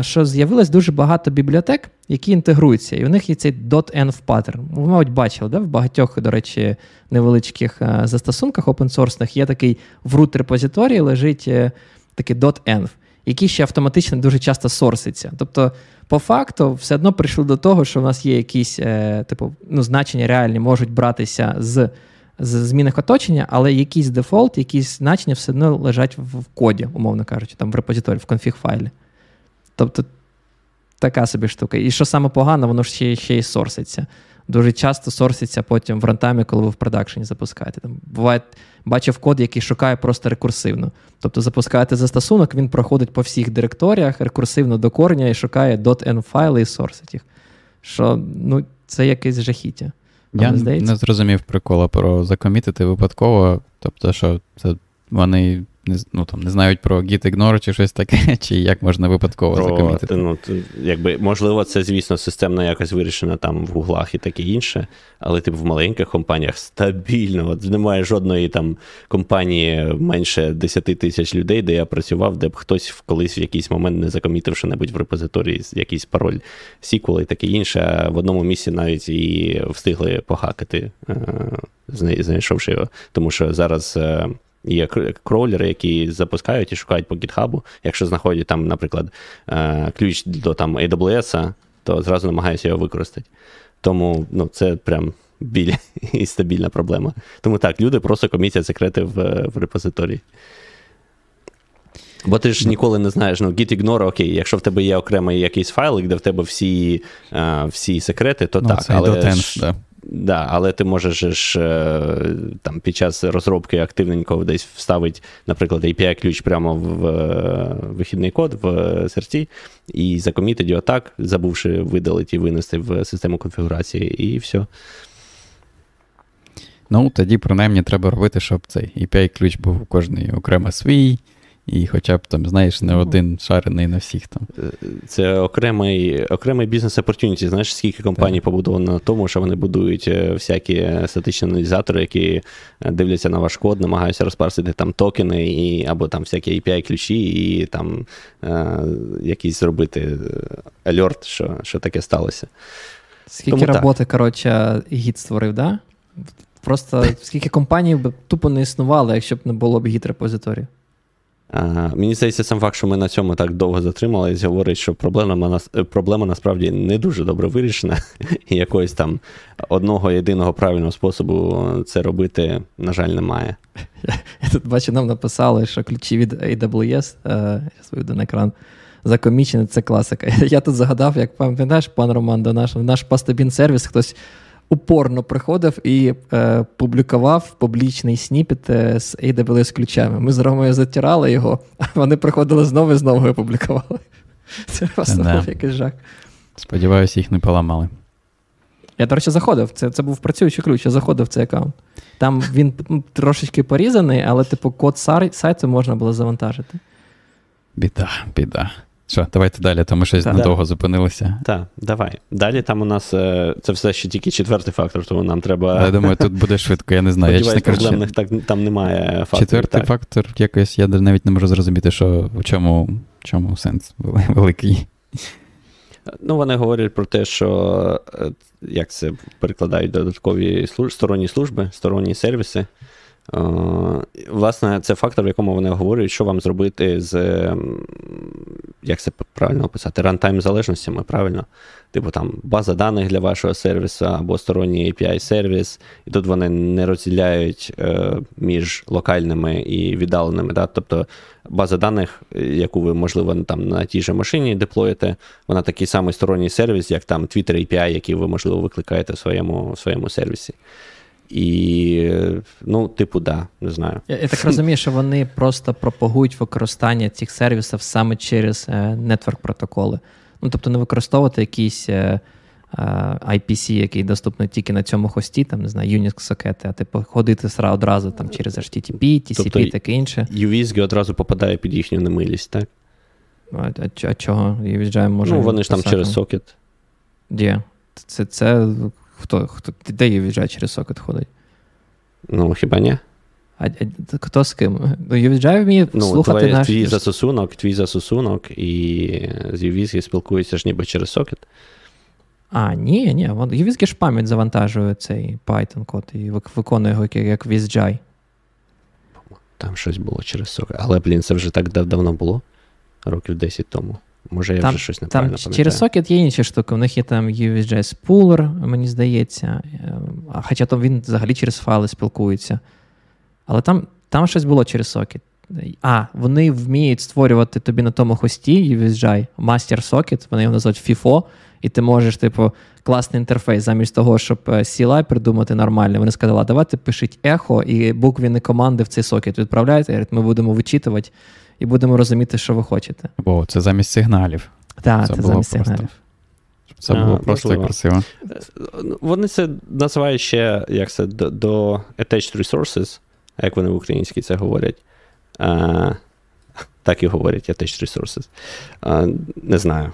що з'явилось дуже багато бібліотек, які інтегруються, і у них є цей .env паттерн. Ви, мабуть, бачили, да? в багатьох, до речі, невеличких е, застосунках опенсорсних є такий в root репозиторії лежить е, такий .env, який ще автоматично дуже часто сорситься. Тобто по факту, все одно прийшли до того, що в нас є якісь е, типу, ну, значення реальні можуть братися з з змінних оточення, але якийсь дефолт, якісь значення все одно лежать в, коді, умовно кажучи, там в репозиторі, в конфіг файлі. Тобто така собі штука. І що саме погано, воно ще ще й сорситься дуже часто сорситься потім в рантаймі, коли ви в продакшені запускаєте. Там Буває, бачив код, який шукає просто рекурсивно. Тобто запускаєте застосунок, він проходить по всіх директоріях рекурсивно до корня і шукає .env файли і сорсить їх. Що ну, це якесь жахіття. Я не зрозумів прикола про закомітити випадково. Тобто, що це вони не ну, там, не знають про git-ignore чи щось таке, чи як можна випадково про, закомітити. Ну, якби, Можливо, це, звісно, системно якось вирішено там в гуглах і таке інше, але типу в маленьких компаніях стабільно. От Немає жодної там компанії менше 10 тисяч людей, де я працював, де б хтось колись в якийсь момент не закомітив що-небудь в репозиторії, якийсь пароль SQL і таке інше. А в одному місці навіть і встигли погакати, е, знайшовши його. Тому що зараз. Є кролери, які запускають і шукають по гітхабу. Якщо знаходять там, наприклад, е, ключ до там AWS, то зразу намагаються його використати. Тому ну, це прям біль і стабільна проблема. Тому так, люди просто комітять секрети в в репозиторії. Бо ти ж ніколи не знаєш, ну, git-ignore, окей, якщо в тебе є окремий якийсь файлик, де в тебе всі е, всі секрети, то ну, так. Це але ж, да. Да, але ти можеш ж е, там під час розробки активненько десь вставити, наприклад, API-ключ прямо в е, вихідний код в серці і закомітити його так, забувши видалити і винести в систему конфігурації, і все. Ну, тоді, принаймні, треба робити, щоб цей API-ключ був у кожний окремо свій. І хоча б там, знаєш, не один шарений на всіх там. Це окремий окремий бізнес opportunity. Знаєш, скільки компаній так. побудовано на тому, що вони будують е, всякі статичні аналізатори, які е, дивляться на ваш код, намагаються розпарсити там токени, і, або там всякі API-ключі, і там е, якісь зробити альорт, що що таке сталося. Скільки Тому роботи, коротше, гід створив, да? Просто скільки компаній б тупо не існувало, якщо б не було б Мені здається, сам факт, що ми на цьому так довго затримались, говорить, що проблема проблема насправді не дуже добре вирішена, і якогось там одного єдиного правильного способу це робити, на жаль, немає. Я тут бачу, нам написали, що ключі від AWS, е, я виведу на екран, закомічені, це класика. Я тут загадав, як пам'ятаєш, пан Роман, до наш, наш пастабін сервіс хтось упорно приходив і е, публікував публічний сніпет е, з AWS ключами. Ми з Ромою затирали його, а вони приходили знову і знову і публікували. Це просто був якийсь жах. Сподіваюся, їх не поламали. Я, до речі, заходив. Це це був працюючий ключ, я заходив в цей аккаунт. Там він трошечки порізаний, але, типу, код сайту можна було завантажити. Біда, біда. Що, давайте далі, тому щось так. надовго зупинилося. Так, давай. Далі там у нас е, це все ще тільки четвертий фактор, тому нам треба. Я думаю, тут буде швидко, я не знаю. Я, чесно проблемних так, там немає факторів. Четвертий так. фактор, якось я навіть не можу зрозуміти, що в чому в чому сенс великий. Ну, вони говорять про те, що е, як це перекладають додаткові служ... сторонні служби, сторонні сервіси. Е, власне, це фактор, в якому вони говорять, що вам зробити з, як це правильно описати, рантайм залежностями, правильно? Типу там база даних для вашого сервісу або сторонній API-сервіс, і тут вони не розділяють е, між локальними і віддаленими. Да? Тобто база даних, яку ви, можливо, там на тій же машині деплоїте, вона такий самий сторонній сервіс, як там Twitter API, який ви, можливо, викликаєте в своєму, в своєму сервісі. І, ну, типу, да, не знаю. Я, я так розумію, що вони просто пропагують використання цих сервісів саме через нетворк протоколи. Ну, тобто, не використовувати якісь е, е, IPC, який доступний тільки на цьому хості, там, не знаю, Unix сокети, а типу ходити одразу там через HTTP, TCP тобто, таке інше. UVSG одразу попадає під їхню немилість, так? А, а, а чого? UVSG може. Ну, вони ж там через сокет. Де? Це, це Хто, хто, Де в'їжджає через сокет ходить? Ну, хіба ні? А, а Хто з ким? Ну, UVJ вміє ну, слухати твій, наш... Твій застосунок, твій застосунок і з UVSG спілкуються ж ніби через сокет. А, ні, ні. UVSG ж пам'ять завантажує цей Python-код і виконує його як VSGI. Там щось було через сокет. Але, блін, це вже так давно було, років 10 тому. Може, я там, вже щось неправильно там Через сокет є інші штуки. У них є там UVJ Spooler, мені здається. Хоча там він взагалі через файли спілкується. Але там там щось було через сокет. А, вони вміють створювати тобі на тому хості UVJ Master Socket, вони його називають FIFO, і ти можеш, типу, класний інтерфейс, замість того, щоб е, CLI придумати нормально. Вони сказали, давайте пишіть ехо і буквіни команди в цей сокет відправляйте. Ми будемо вичитувати і будемо розуміти, що ви хочете. Бо це замість сигналів. Так, це, це замість просто. сигналів. Це було а, просто можливо. красиво. Вони це називають ще як це, до, до attached resources, як вони в українській це говорять. А, Так і говорять attached resources. А, Не знаю.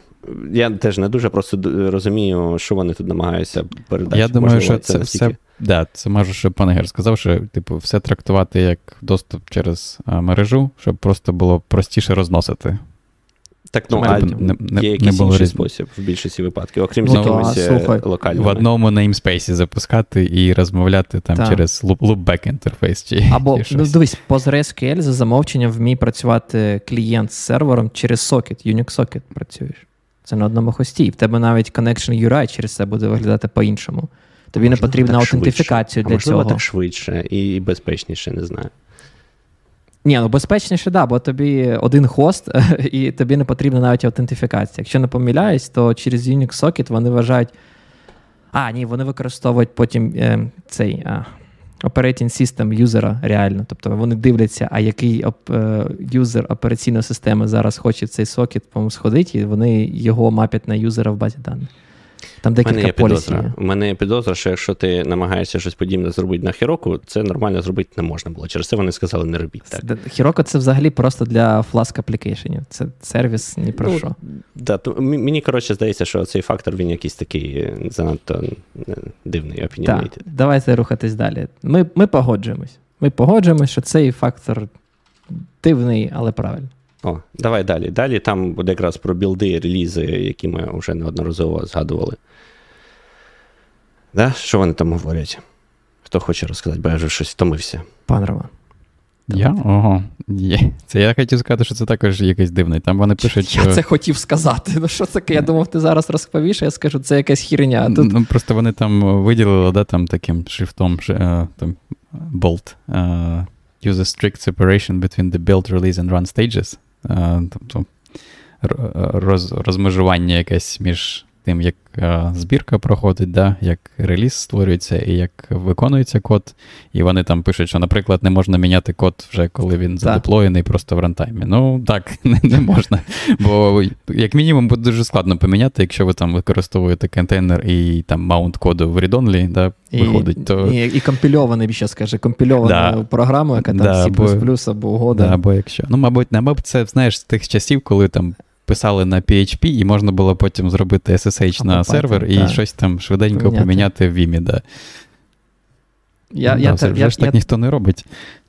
Я теж не дуже просто розумію, що вони тут намагаються передати. Я думаю, Можливо, що це, це все. Да, це може, що пан Ігор сказав, що типу, все трактувати як доступ через а, мережу, щоб просто було простіше розносити. Так, ну, а не, не, є якийсь інший різ... спосіб в більшості випадків, окрім ну, якимось е, локальним. В одному неймспейсі запускати і розмовляти там так. через loopback інтерфейс. Чи, Або, чи ну дивись, PostgreSQL за замовченням вміє працювати клієнт з сервером через сокет, Unix сокет працюєш. Це на одному хості. І в тебе навіть connection URI через це буде виглядати по-іншому. Тобі не потрібна аутентифікація для можливо, цього. так швидше і безпечніше, не знаю. Ні, ну безпечніше, да, бо тобі один хост, і тобі не потрібна навіть аутентифікація. Якщо не помиляюсь, то через Unix Socket вони вважають. А, ні, вони використовують потім е, цей а, operating system юзера реально. Тобто вони дивляться, а який е, юзер операційної системи зараз хоче цей сокет по сходити, і вони його мапять на юзера в базі даних. Там декілька полісів. У мене є підозра, що якщо ти намагаєшся щось подібне зробити на Хіроку, це нормально зробити не можна було. Через це вони сказали, не робіть так. Хіроко це взагалі просто для Flask аплікейшенів. Це сервіс ні про ну, що. Да, то, Мені, коротше, здається, що цей фактор він якийсь такий е, занадто е, дивний. Так, Давайте рухатись далі. Ми, Ми погоджуємось. Ми погоджуємось, що цей фактор дивний, але правильний. О, давай далі. Далі там буде якраз про білди, релізи, які ми вже неодноразово згадували. Да? Що вони там говорять? Хто хоче розказати, бо я вже щось втомився. Пан Роман. Я? Ого. Є. Це я хотів сказати, що це також якесь дивне. Там вони пишуть. Я це хотів сказати. Ну що таке? Я думав, ти зараз розповіш, а я скажу, це якась хірня. Тут... Ну, Просто вони там виділили да, там таким шрифтом е, там, bolt. Uh, use a strict separation between the build, release and run stages. Uh, тобто роз, розмежування якесь між тим, як е, збірка проходить, да, як реліз створюється і як виконується код. І вони там пишуть, що, наприклад, не можна міняти код вже коли він задеплоєний просто в рантаймі. Ну так, не, не можна. Бо, як мінімум, буде дуже складно поміняти, якщо ви там використовуєте контейнер і там mount коду в read-only, да, і, виходить. то... І і компільований, ще скаже, компільована да. програма, яка там да, C++ або Go, да. Да, або якщо. Ну, мабуть, мабуть, це знаєш з тих часів, коли там писали на PHP, і можна було потім зробити SSH на сервер і так. щось там швиденько поміняти, поміняти в Vim і. Да. Я, ну, я, да, вже я, ж так я, ніхто не робить.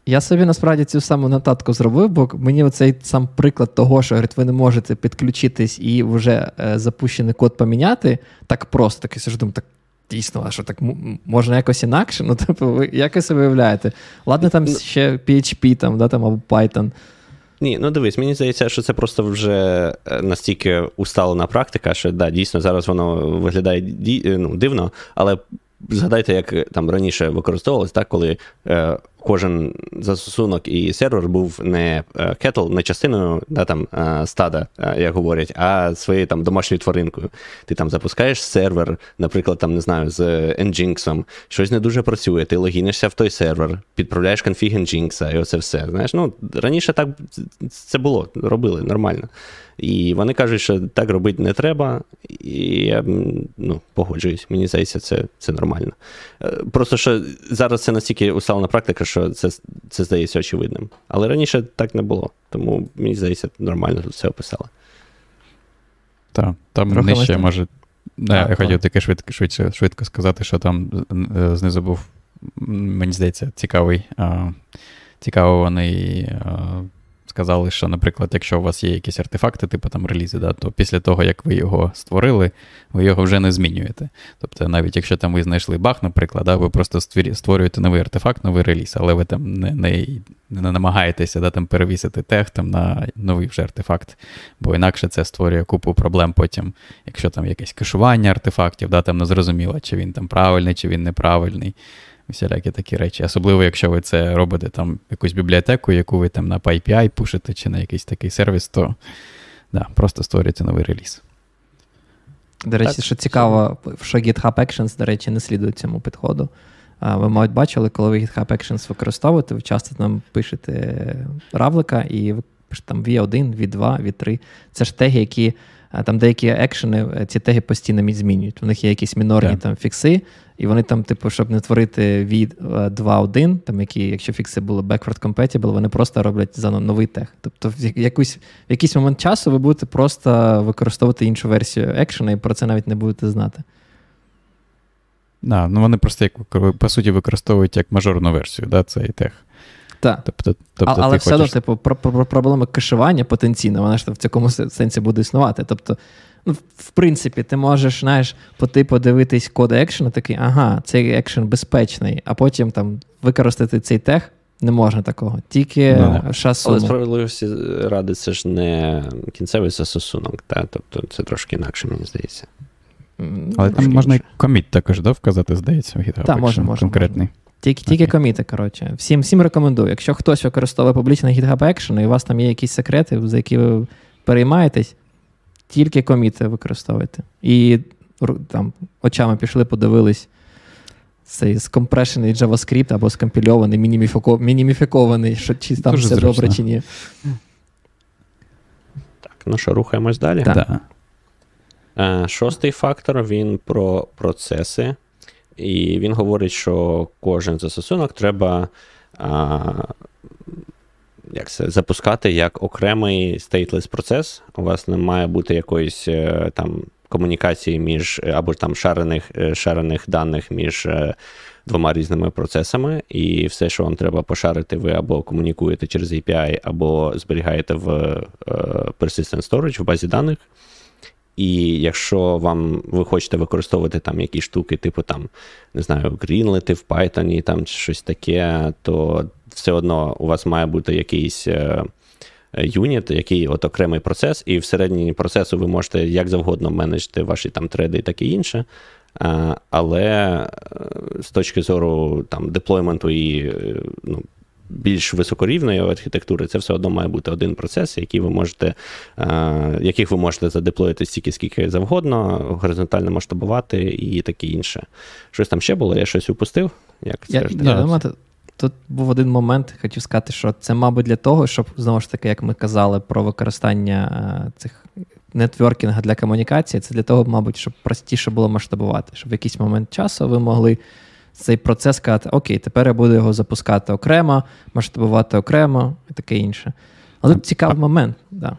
Я собі насправді цю саму нотатку зробив, бо мені оцей сам приклад того, що говорить, ви не можете підключитись і вже е, запущений код поміняти, так просто таки сижу, думаю, так дійсно, а що так можна якось інакше? Ну, типу, ви якось виявляєте. Ладно, там ну, ще PHP там, да, там, або Python. Ні, ну дивись, мені здається, що це просто вже е, настільки усталена практика, що да, дійсно зараз воно виглядає ну, дивно, але згадайте, як там раніше використовувалось, так, коли е, кожен застосунок і сервер був не кетл, не частиною да, там, е, стада, е, як говорять, а своєю там домашньою тваринкою. Ти там запускаєш сервер, наприклад, там, не знаю, з Nginx, щось не дуже працює, ти логінишся в той сервер, підправляєш конфіг Nginx, і оце все. Знаєш, ну, Раніше так це було, робили нормально. І вони кажуть, що так робити не треба, і я ну, погоджуюсь, мені здається, це це нормально. Е, просто що зараз це настільки усталена практика, що це це здається очевидним. Але раніше так не було, тому мені здається, нормально все описали. Так, там Трохи нижче може. Да, я хотів таке швидко швидко, швидко сказати, що там е, знизу був, мені здається, цікавий, цікавий сказали, що, наприклад, якщо у вас є якісь артефакти, типу там релізи, да, то після того, як ви його створили, ви його вже не змінюєте. Тобто, навіть якщо там ви знайшли баг, наприклад, да, ви просто створюєте новий артефакт, новий реліз, але ви там не не, не намагаєтеся да, там, перевісити тег там, на новий вже артефакт, бо інакше це створює купу проблем потім, якщо там якесь кешування артефактів, да, там не зрозуміло, чи він там правильний, чи він неправильний всілякі такі речі. Особливо, якщо ви це робите там якусь бібліотеку, яку ви там на PyPI пушите, чи на якийсь такий сервіс, то да, просто створюєте новий реліз. До речі, так, що цікаво, що GitHub Actions, до речі, не слідує цьому підходу. Ви, мабуть, бачили, коли ви GitHub Actions використовуєте, ви часто там пишете равлика і ви пишете там V1, V2, V3. Це ж теги, які там деякі екшени, е, ці теги постійно змінюють. У них є якісь мінорні yeah. там фікси, і вони там, типу, щоб не творити від 2.1, е, там які, якщо фікси були backward compatible, вони просто роблять за новий тег. Тобто, в якусь, в якийсь момент часу ви будете просто використовувати іншу версію екшена, і про це навіть не будете знати. Да, ну Вони просто як по суті використовують як мажорну версію, да, цей тег. Так. Тобто, тобто Але все одно, хочеш... типу, про, про, проблема кешування потенційно, вона ж в цьому сенсі буде існувати. Тобто, ну, в принципі, ти можеш знаєш, по типу дивитись код екшену, такий, ага, цей екшен безпечний, а потім там використати цей тег. Не можна такого, тільки ну, шасу. Але справедливості ради це ж не кінцевий застосунок, та? тобто це трошки інакше, мені здається. Але там можна і коміт також да, вказати, здається, в GitHub. Так, можна, можна. Конкретний. Можна. Тільки okay. тільки коміти, коротше. Всім всім рекомендую. Якщо хтось використовує публічний GitHub Action, і у вас там є якісь секрети, за які ви переймаєтесь, тільки коміти використовуйте. І там очами пішли, подивились цей скомпрешений JavaScript або скомпільований, мініміфікований, що чи там Дуже все зручно. добре, чи ні. Так, ну що, рухаємось далі? Так. Да. Шостий фактор він про процеси. І він говорить, що кожен застосунок треба а, як це, запускати як окремий stateless процес. У вас не має бути якоїсь е, там комунікації між або там шарених е, шарених даних між е, двома різними процесами, і все, що вам треба пошарити, ви або комунікуєте через API, або зберігаєте в Persistent Storage в базі даних. І якщо вам ви хочете використовувати там якісь штуки, типу там, не знаю, грінлети в Python, там щось таке, то все одно у вас має бути якийсь е, юніт, який от окремий процес, і всередині процесу ви можете як завгодно менеджити ваші там треди і таке інше. Але з точки зору там деплойменту і ну, більш високорівної архітектури, це все одно має бути один процес, який ви можете, е, яких ви можете задеплоїти стільки, скільки завгодно, горизонтально масштабувати і таке інше. Щось там ще було, я щось упустив? Як я, я думаю, Тут був один момент, хотів сказати, що це, мабуть, для того, щоб знову ж таки, як ми казали, про використання е, цих нетворкінга для комунікації, це для того, мабуть, щоб простіше було масштабувати, щоб в якийсь момент часу ви могли цей процес сказати, окей, тепер я буду його запускати окремо, масштабувати окремо і таке інше. Але тут цікавий момент. Да.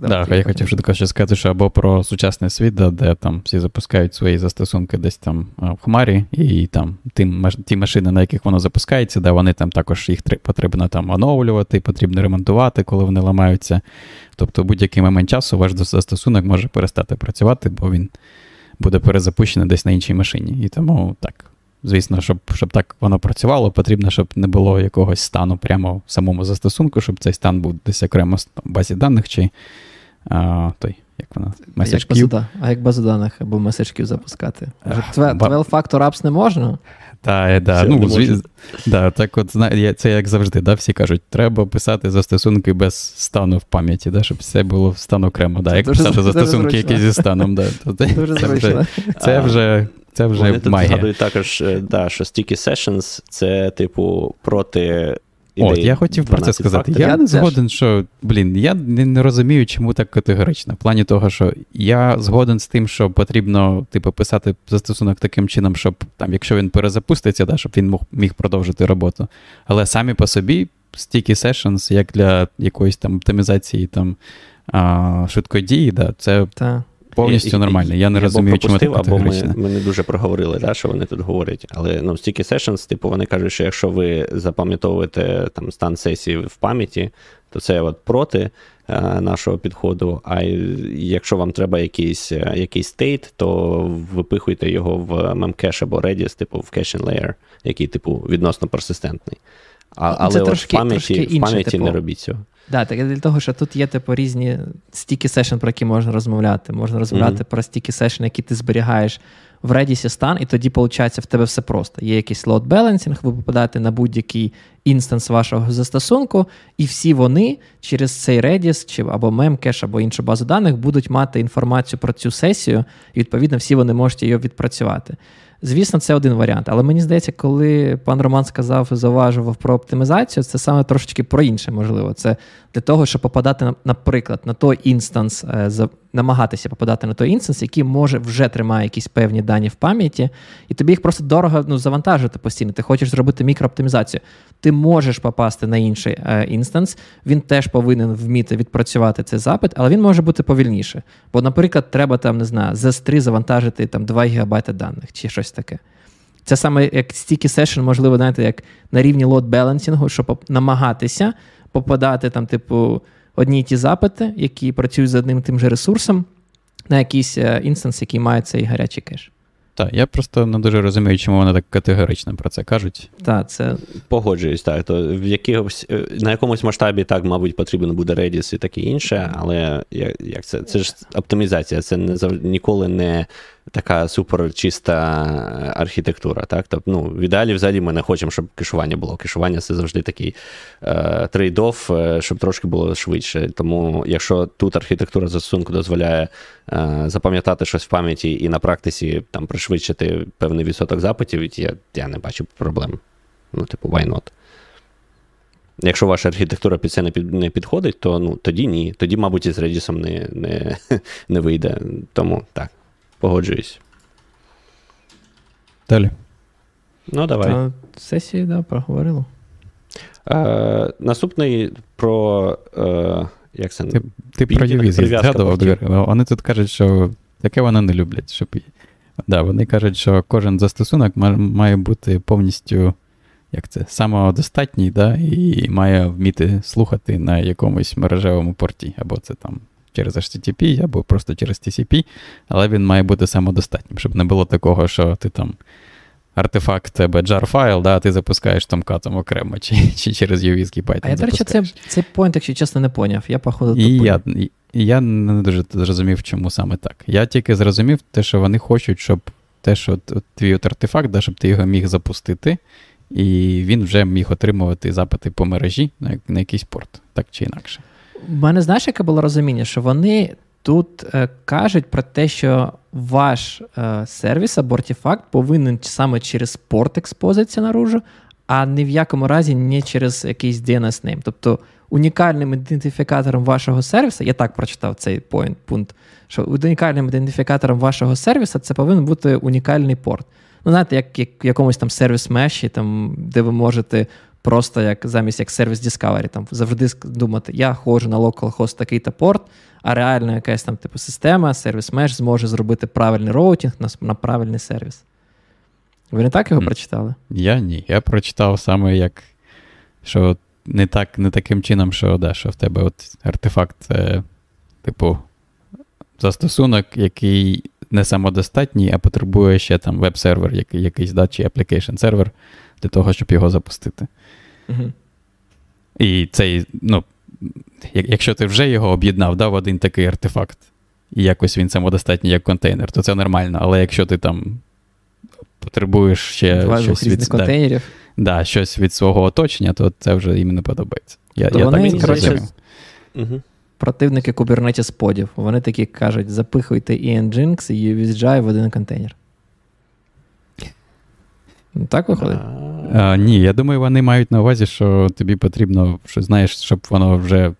Так, да, я хотів ще також сказати, що або про сучасний світ, да, де там всі запускають свої застосунки десь там в Хмарі, і там ті, ті машини, на яких воно запускається, да, вони там також їх потрібно там оновлювати, потрібно ремонтувати, коли вони ламаються. Тобто, будь-який момент часу ваш застосунок може перестати працювати, бо він буде перезапущений десь на іншій машині. І тому так, Звісно, щоб щоб так воно працювало, потрібно, щоб не було якогось стану прямо в самому застосунку, щоб цей стан був десь окремо в базі даних чи а, той, як вона, меседжків. А як базу даних або меседжків запускати? Twelve Factor Apps не можна? Так, да, ну, звіз... да, так от, це як завжди, да, всі кажуть, треба писати застосунки без стану в пам'яті, да, щоб все було в стан окремо. Да, Як писати застосунки, які зі станом. Да, то це, це, вже, це вже це вже Вони тут згадують також, е, да, що Sticky Sessions це, типу, проти. От, я хотів про це сказати. Я, я не згоден, що, блін, я не, не розумію, чому так категорично. В плані того, що я згоден з тим, що потрібно, типу, писати застосунок таким чином, щоб там, якщо він перезапуститься, да, щоб він мог, міг продовжити роботу. Але самі по собі Sticky Sessions, як для якоїсь там оптимізації там, а, швидкої дії, да, це. Та повністю нормально. Я не я розумію, чому так або ми, ми не дуже проговорили, да, що вони тут говорять. Але ну, Sticky Sessions, типу, вони кажуть, що якщо ви запам'ятовуєте там стан сесії в пам'яті, то це от проти е, нашого підходу. А якщо вам треба якийсь е, якийсь стейт, то випихуйте його в memcache або Redis, типу в caching layer, який, типу, відносно персистентний. А, Але це от трошки, в пам'яті в пам'яті типу, не робіть цього. Да, так для того, що тут є типу різні sticky session, про які можна розмовляти. Можна розмовляти mm-hmm. про sticky session, які ти зберігаєш в Redis стан, і тоді, виходить, в тебе все просто. Є якийсь load balancing, ви попадаєте на будь-який інстанс вашого застосунку, і всі вони через цей Redis чи або memcache, або іншу базу даних будуть мати інформацію про цю сесію, і відповідно всі вони можуть її відпрацювати. Звісно, це один варіант. Але мені здається, коли пан Роман сказав і зауважував про оптимізацію, це саме трошечки про інше, можливо. Це для того, щоб попадати, наприклад, на той інстанс, е, намагатися попадати на той інстанс, який може вже тримає якісь певні дані в пам'яті, і тобі їх просто дорого ну, завантажити постійно. Ти хочеш зробити мікрооптимізацію. Ти можеш попасти на інший е, інстанс, він теж повинен вміти відпрацювати цей запит, але він може бути повільніше. Бо, наприклад, треба там, не знаю, з S3 завантажити там 2 ГБ даних чи щось таке. Це саме як sticky session, можливо, знаєте, як на рівні load balancing у, щоб намагатися попадати там, типу, одні й ті запити, які працюють з одним і тим же ресурсом, на якийсь е, інстанс, який має цей гарячий кеш. Так, я просто не дуже розумію, чому вони так категорично про це кажуть. Так, це погоджуюсь, так. То в якихось е, на якомусь масштабі так, мабуть, потрібен буде Redis і таке інше, але як це це ж оптимізація, це не ніколи не така супер чиста архітектура. Так? Тобто, ну, В ідеалі взагалі ми не хочемо, щоб кешування було. Кешування це завжди такий е, трейд-офф, е, щоб трошки було швидше. Тому, якщо тут архітектура застосунку дозволяє е, запам'ятати щось в пам'яті і на практиці там пришвидшити певний відсоток запитів, я я не бачу проблем. Ну, типу, why not? Якщо ваша архітектура під це не під, не підходить, то ну, тоді ні. Тоді, мабуть, із Redis не, не, не вийде. Тому так. Погоджуюсь. Далі. Ну, давай. Та Сесії, да, проговорили. Е, Наступний про. Е, як це? Ти, ти про Ювіз згадував, вони тут кажуть, що таке вони не люблять. Щоб... Да, Вони кажуть, що кожен застосунок має бути повністю як це, самодостатній, да, і має вміти слухати на якомусь мережевому порті, або це там через HTTP або просто через TCP, але він має бути самодостатнім, щоб не було такого, що ти там артефакт тебе jar файл, да, ти запускаєш там катом окремо, чи чи через UVSky Python. А я, до речі, це, цей point, якщо чесно, не поняв. Я, походу, І я, я не дуже зрозумів, чому саме так. Я тільки зрозумів те, що вони хочуть, щоб те, що твій от артефакт, да, щоб ти його міг запустити, і він вже міг отримувати запити по мережі на, на якийсь порт, так чи інакше. У мене знаєш, яке було розуміння, що вони тут е, кажуть про те, що ваш е, сервіс або артефакт повинен саме через порт експозитися наружу, а ні в якому разі не через якийсь DNS name. Тобто унікальним ідентифікатором вашого сервісу, я так прочитав цей point, пункт, що унікальним ідентифікатором вашого сервісу це повинен бути унікальний порт. Ну, знаєте, як в якомусь там сервіс меші, там, де ви можете просто як замість як сервіс Discovery, там завжди думати, я ходжу на localhost такий-то порт, а реально якась там типу система, сервіс меш зможе зробити правильний роутінг на, на правильний сервіс. Ви не так його прочитали? Я ні. Я прочитав саме як, що не так, не таким чином, що да, що в тебе от артефакт це, типу, застосунок, який не самодостатній, а потребує ще там веб-сервер, який, якийсь да, чи application сервер для того, щоб його запустити. Угу. І цей, ну, якщо ти вже його об'єднав да, в один такий артефакт, і якось він самодостатній як контейнер, то це нормально. Але якщо ти там потребуєш ще Два щось від контейнерів. Да, щось від свого оточення, то це вже їм не подобається. Я, то я вони, так коротше, угу. Противники Kubernetes подів. Вони такі кажуть: запихуйте і Nginx, і USGI в один контейнер. Так виходить? А, Ні, я думаю, вони мають на увазі, що тобі потрібно, що знаєш, щоб воно вже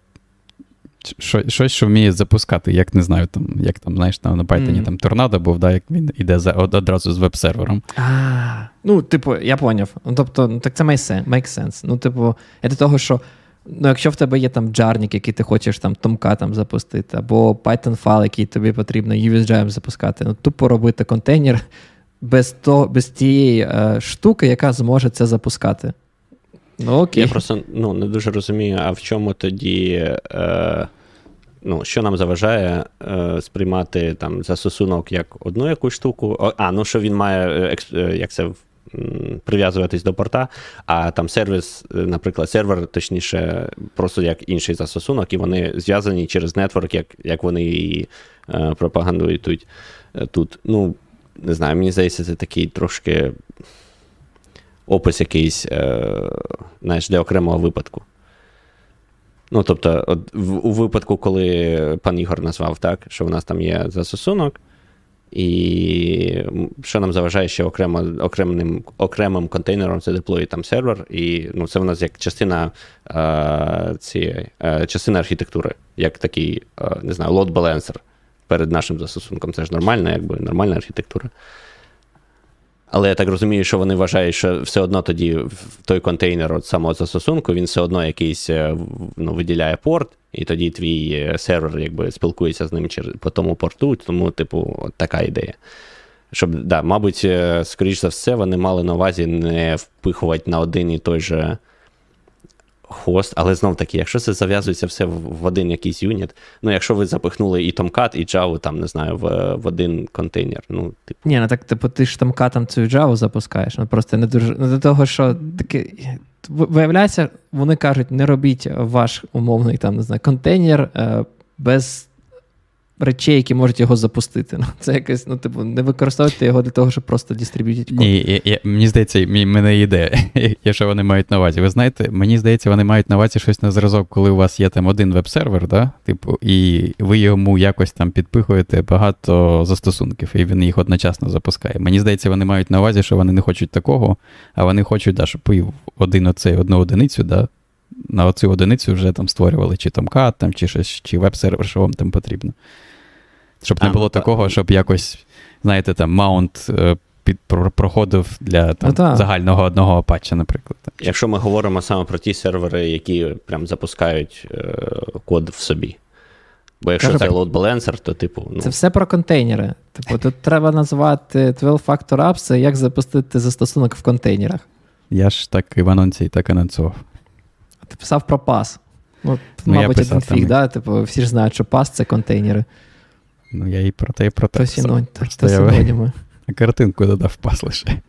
щось, що вміє запускати, як не знаю, там, як там, знаєш, там на Python там торнадо був, да, як він іде за, одразу з веб-сервером. А, Ну, типу, я поняв. Ну, тобто, ну, так це make sense. Ну, типу, я до того, що ну, якщо в тебе є там джарник, який ти хочеш там Tomcat там запустити, або Python файл, який тобі потрібно USGM запускати, ну, тупо робити контейнер без то, без тієї е, штуки, яка зможе це запускати. Ну, окей. Я просто ну, не дуже розумію, а в чому тоді. Е, ну, Що нам заважає е, сприймати там застосунок як одну якусь штуку. А, ну що він має е, е, як це, прив'язуватись до порта, а там сервіс, е, наприклад, сервер, точніше, просто як інший застосунок, і вони зв'язані через нетворк, як як вони її е, пропагандують тут. тут. Ну, не знаю, мені здається, це такий трошки опис якийсь, е, знаєш, для окремого випадку. Ну, тобто, от в, у випадку, коли пан Ігор назвав так, що у нас там є застосунок, і що нам заважає ще окремо, окремим окремим контейнером це деплої там сервер, і ну, це в нас як частина е, цієї, е, частина архітектури, як такий, е, не знаю, balancer перед нашим застосунком. Це ж нормальна, якби нормальна архітектура. Але я так розумію, що вони вважають, що все одно тоді той контейнер от самого застосунку він все одно якийсь е, ну, виділяє порт, і тоді твій е, сервер якби спілкується з ним по тому порту, тому, типу, от така ідея. Щоб, да, Мабуть, е, скоріш за все, вони мали на увазі не впихувати на один і той же хост, але знов таки, якщо це зав'язується все в один якийсь юніт, ну якщо ви запихнули і Tomcat, і Java, там, не знаю, в в один контейнер. ну, типу. Ні, ну так типу, ти ж Tomcat цю Java запускаєш. Ну просто не дуже. Ну, до того, що таке. Виявляється, вони кажуть, не робіть ваш умовний там, не знаю, контейнер е, без речей, які можуть його запустити. Ну, Це якось, ну, типу, не використовуйте його для того, щоб просто дистриб'ютити код. Ні, я, я, мені здається, в мене ідея, що вони мають на увазі. Ви знаєте, мені здається, вони мають на увазі щось на зразок, коли у вас є там один веб-сервер, да? типу, і ви йому якось там підпихуєте багато застосунків, і він їх одночасно запускає. Мені здається, вони мають на увазі, що вони не хочуть такого, а вони хочуть, да, щоб один оцей, одну одиницю, да, на оцю одиницю вже там створювали чи Tomcat, там, чи щось, чи веб-сервер, що вам там потрібно. Щоб не було такого, щоб якось, знаєте, там mount е, під, проходив для там, ну, загального одного Apache, наприклад. Якщо ми говоримо саме про ті сервери, які прям запускають е, код в собі. Бо якщо Кажу, це load balancer, то типу. Ну... Це все про контейнери. Типу, тут треба назвати 12-factor apps, як запустити застосунок в контейнерах. Я ж так і в анонсі і так анонсував. Ти писав про пас. Ну, ну Мабуть, один фіг, да? Типу, всі ж знають, що пас це контейнери. Ну, я і про те, і про те. То синонім. То синоніми. Картинку додав пас лише.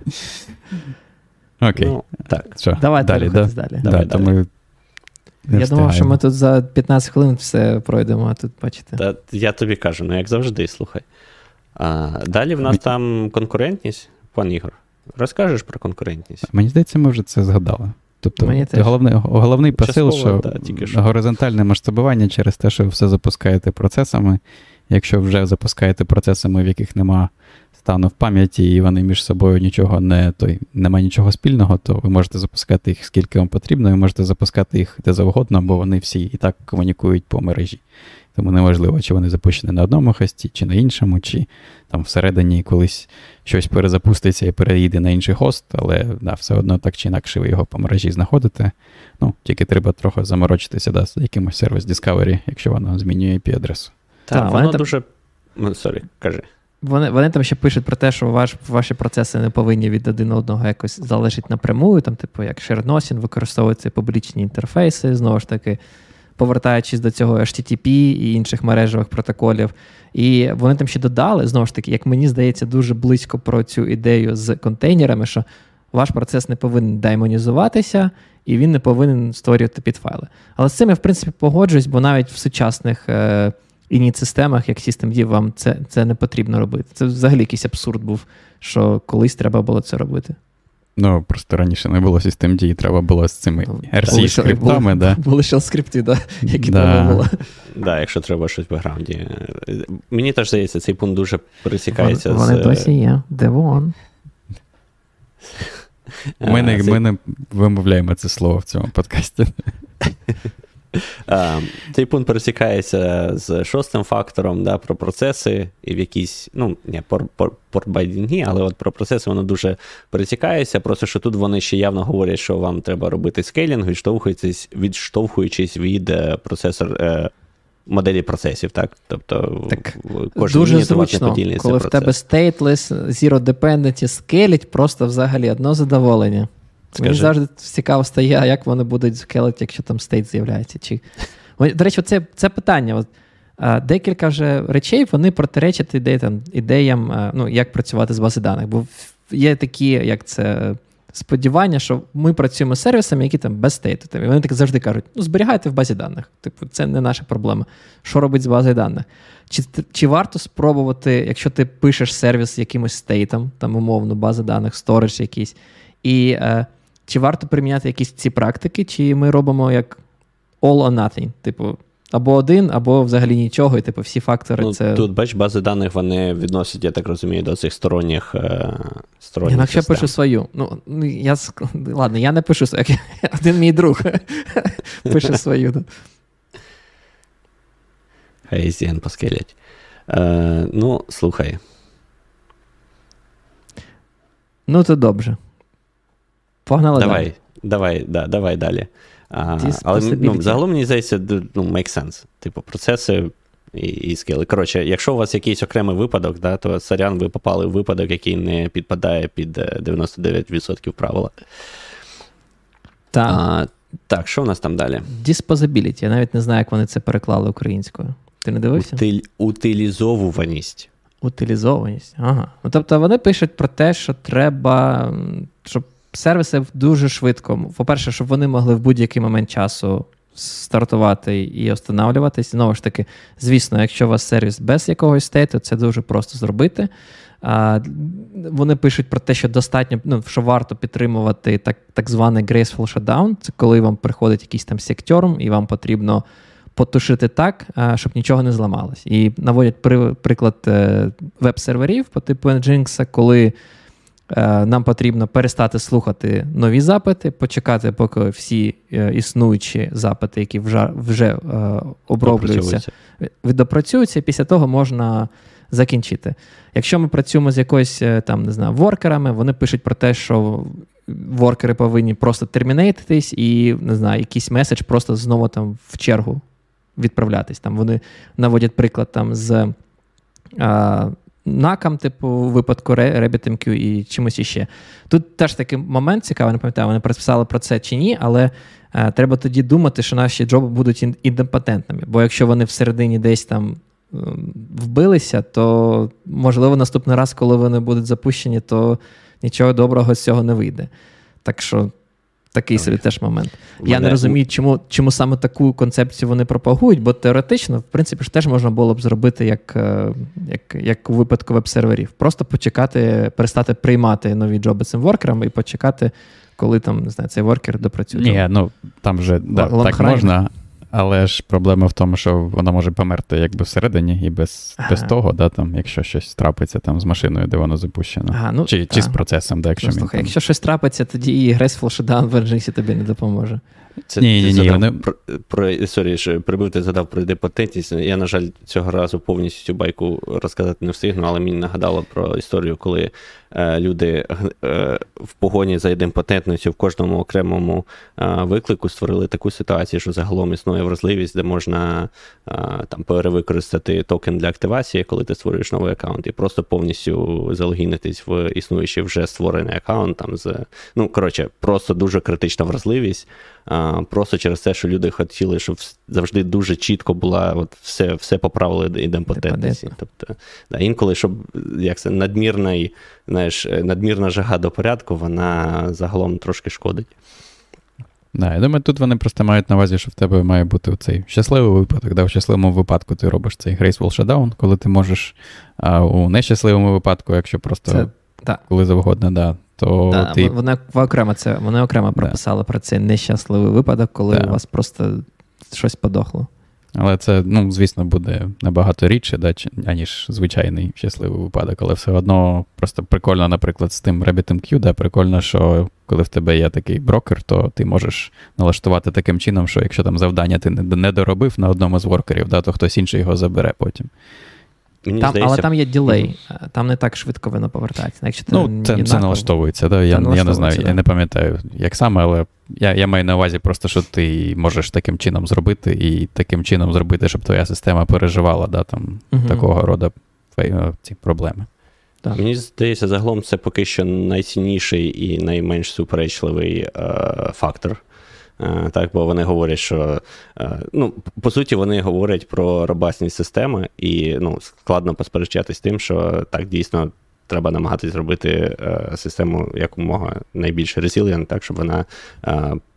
Окей. Ну, так. Що? Давай далі. Да? далі. Давай, далі. Ми я думав, що ми тут за 15 хвилин все пройдемо, а тут бачите. Та, я тобі кажу, ну як завжди, слухай. А, Далі в нас там конкурентність, пан Ігор. Розкажеш про конкурентність? Мені здається, ми вже це згадали. Тобто Мені головний головний посил, що, да, що горизонтальне масштабування через те, що ви все запускаєте процесами. Якщо вже запускаєте процесами, в яких нема стану в пам'яті, і вони між собою нічого не той, немає нічого спільного, то ви можете запускати їх скільки вам потрібно, і можете запускати їх де завгодно, бо вони всі і так комунікують по мережі. Тому неважливо, чи вони запущені на одному хості, чи на іншому, чи там всередині колись щось перезапуститься і переїде на інший хост, але да, все одно так чи інакше ви його по мережі знаходите. Ну, Тільки треба трохи заморочитися да, з якимось service discovery, якщо воно змінює IP-адресу. Так, воно там... дуже. Сорі, ну, кажи. Вони вони там ще пишуть про те, що ваш, ваші процеси не повинні від один одного якось залежати напряму, там, типу, як share nothing, використовуються публічні інтерфейси, знову ж таки, повертаючись до цього HTTP і інших мережевих протоколів. І вони там ще додали, знову ж таки, як мені здається, дуже близько про цю ідею з контейнерами, що ваш процес не повинен даймонізуватися, і він не повинен створювати підфайли. Але з цим я, в принципі, погоджуюсь, бо навіть в сучасних. Е- ініт-системах, як SystemD, вам це це не потрібно робити. Це взагалі якийсь абсурд був, що колись треба було це робити. Ну, просто раніше не було systemd, і треба було з цими ну, rc скриптами да? Були ще скрипти, да, які да. треба було. Да, якщо треба щось в бекграунді. Мені теж здається, цей пункт дуже пересікається Вони, з. Вони досі є. Девон. Ми не, ми не вимовляємо це слово в цьому подкасті. Цей пункт пересікається з шостим фактором да, про процеси і в якійсь, ну, не портбайдінгі, але от про процеси воно дуже пересікається. Просто що тут вони ще явно говорять, що вам треба робити скейлінг, відштовхуючись відштовхуючись від е, процесор. Е, моделі процесів, так? Тобто так, кожен дуже зручно, коли в тебе stateless, zero dependency скелять, просто взагалі одно задоволення. Скажи. Мені завжди цікаво стає, як вони будуть скелити, якщо там стейт з'являється. Чи... До речі, це це питання. От, а, Декілька вже речей вони протиречать ідеям, там, ідеям, а, ну, як працювати з бази даних. Бо є такі, як це. Сподівання, що ми працюємо з сервісами, які там без стейту. І вони так завжди кажуть: ну, зберігайте в базі даних. Типу, це не наша проблема. Що робить з базою даних? Чи чи варто спробувати, якщо ти пишеш сервіс якимось стейтом, там умовно, база даних, сторож якийсь, і е, чи варто приміняти якісь ці практики, чи ми робимо як all or nothing? Типу, або один, або взагалі нічого, і типу всі фактори. Ну, це... Тут, бач, бази даних вони відносять, я так розумію, до цих сторонніх. Е, сторонніх я пишу свою. Ну, ну, я, Ладно, я не пишу свою, один мій друг пише свою. Хай ZN поскелять. Е, Ну, слухай. Ну, то добре. Погнали давай, далі. Давай, да, давай далі. А, Але ну, загалом мені здається, ну, make sense. Типу, процеси і і скили. Коротше, якщо у вас якийсь окремий випадок, да, то сорян, ви попали в випадок, який не підпадає під 99% е, правила. Так. А, Так, що у нас там далі? Disposability. Я навіть не знаю, як вони це переклали українською. Ти не дивився? Утиль, утилізовуваність. Утилізованість. Ага. Ну, Тобто вони пишуть про те, що треба, щоб сервіси дуже швидко. По-перше, щоб вони могли в будь-який момент часу стартувати і останавлюватись. Знову ж таки, звісно, якщо у вас сервіс без якогось стейту, це дуже просто зробити. А, Вони пишуть про те, що достатньо, ну, що варто підтримувати так так званий graceful shutdown. Це коли вам приходить якийсь там сектерм, і вам потрібно потушити так, щоб нічого не зламалось. І наводять при, приклад е, веб-серверів по типу Nginx, коли нам потрібно перестати слухати нові запити, почекати, поки всі е, існуючі запити, які вже вже е, оброблюються, відопрацюються, і після того можна закінчити. Якщо ми працюємо з якоюсь там, не знаю, воркерами, вони пишуть про те, що воркери повинні просто термінейтитись, і не знаю, якийсь меседж просто знову там в чергу відправлятись. Там Вони наводять приклад там з. Накам, типу, у випадку RabbitMQ і чимось іще. Тут теж такий момент цікавий, не пам'ятаю, вони розписали про це чи ні, але е, треба тоді думати, що наші джоби будуть індепатентними. Бо якщо вони всередині десь там е, вбилися, то можливо наступний раз, коли вони будуть запущені, то нічого доброго з цього не вийде. Так що Такий собі теж момент. Мене... Я не розумію, чому чому саме таку концепцію вони пропагують, бо теоретично, в принципі, ж теж можна було б зробити як е, як, як у випадку веб-серверів. Просто почекати, перестати приймати нові джоби цим воркерам і почекати, коли там не знаю, цей воркер допрацює. Ні, ну там вже да, так можна, але ж проблема в тому, що вона може померти якби всередині і без ага. без того, да, там, якщо щось трапиться там з машиною, де воно запущено. Ага, ну, чи чи з процесом, да, якщо ну, слухай, якщо щось трапиться, тоді і Graceful Shutdown в Nginx тобі не допоможе. Це ні, ні, ні, вони... про, про, сорі, що перебив, ти згадав про ідемпотентність. Я, на жаль, цього разу повністю цю байку розказати не встигну, але мені нагадало про історію, коли е, люди е, в погоні за ідемпотентністю в кожному окремому е, виклику створили таку ситуацію, що загалом існує вразливість, де можна е, там перевикористати токен для активації, коли ти створюєш новий аккаунт, і просто повністю залогінитись в існуючий вже створений аккаунт. Там з, Ну, коротше, просто дуже критична вразливість просто через те, що люди хотіли, щоб завжди дуже чітко була от все все поправили ідемпотентності. Тобто, да, інколи, щоб як це, надмірний, знаєш, надмірна жага до порядку, вона загалом трошки шкодить. Да, я думаю, тут вони просто мають на увазі, що в тебе має бути цей щасливий випадок. Да? В щасливому випадку ти робиш цей Graceful Shutdown, коли ти можеш, а у нещасливому випадку, якщо просто Це, коли завгодно, да, то да, ти... Вони окремо це вони окремо прописали да. про цей нещасливий випадок, коли да. у вас просто щось подохло. Але це, ну, звісно, буде набагато рідше, да, аніж звичайний щасливий випадок. Але все одно просто прикольно, наприклад, з тим RabbitMQ, да, прикольно, що коли в тебе є такий брокер, то ти можеш налаштувати таким чином, що якщо там завдання ти не доробив на одному з воркерів, да, то хтось інший його забере потім. Мені там, здається... Але там є ділей, mm-hmm. там не так швидко воно повертається. Якщо ти Ну, це це налаштовується, да? я я не знаю, да. я не пам'ятаю, як саме, але я я маю на увазі просто, що ти можеш таким чином зробити, і таким чином зробити, щоб твоя система переживала да, там, mm-hmm. такого роду е, ці проблеми. Так. Мені здається, загалом це поки що найцінніший і найменш суперечливий е, фактор так, бо вони говорять, що е, ну, по суті, вони говорять про робасні системи, і ну, складно посперечатись тим, що так дійсно треба намагатись зробити е, систему якомога найбільш resilient, так, щоб вона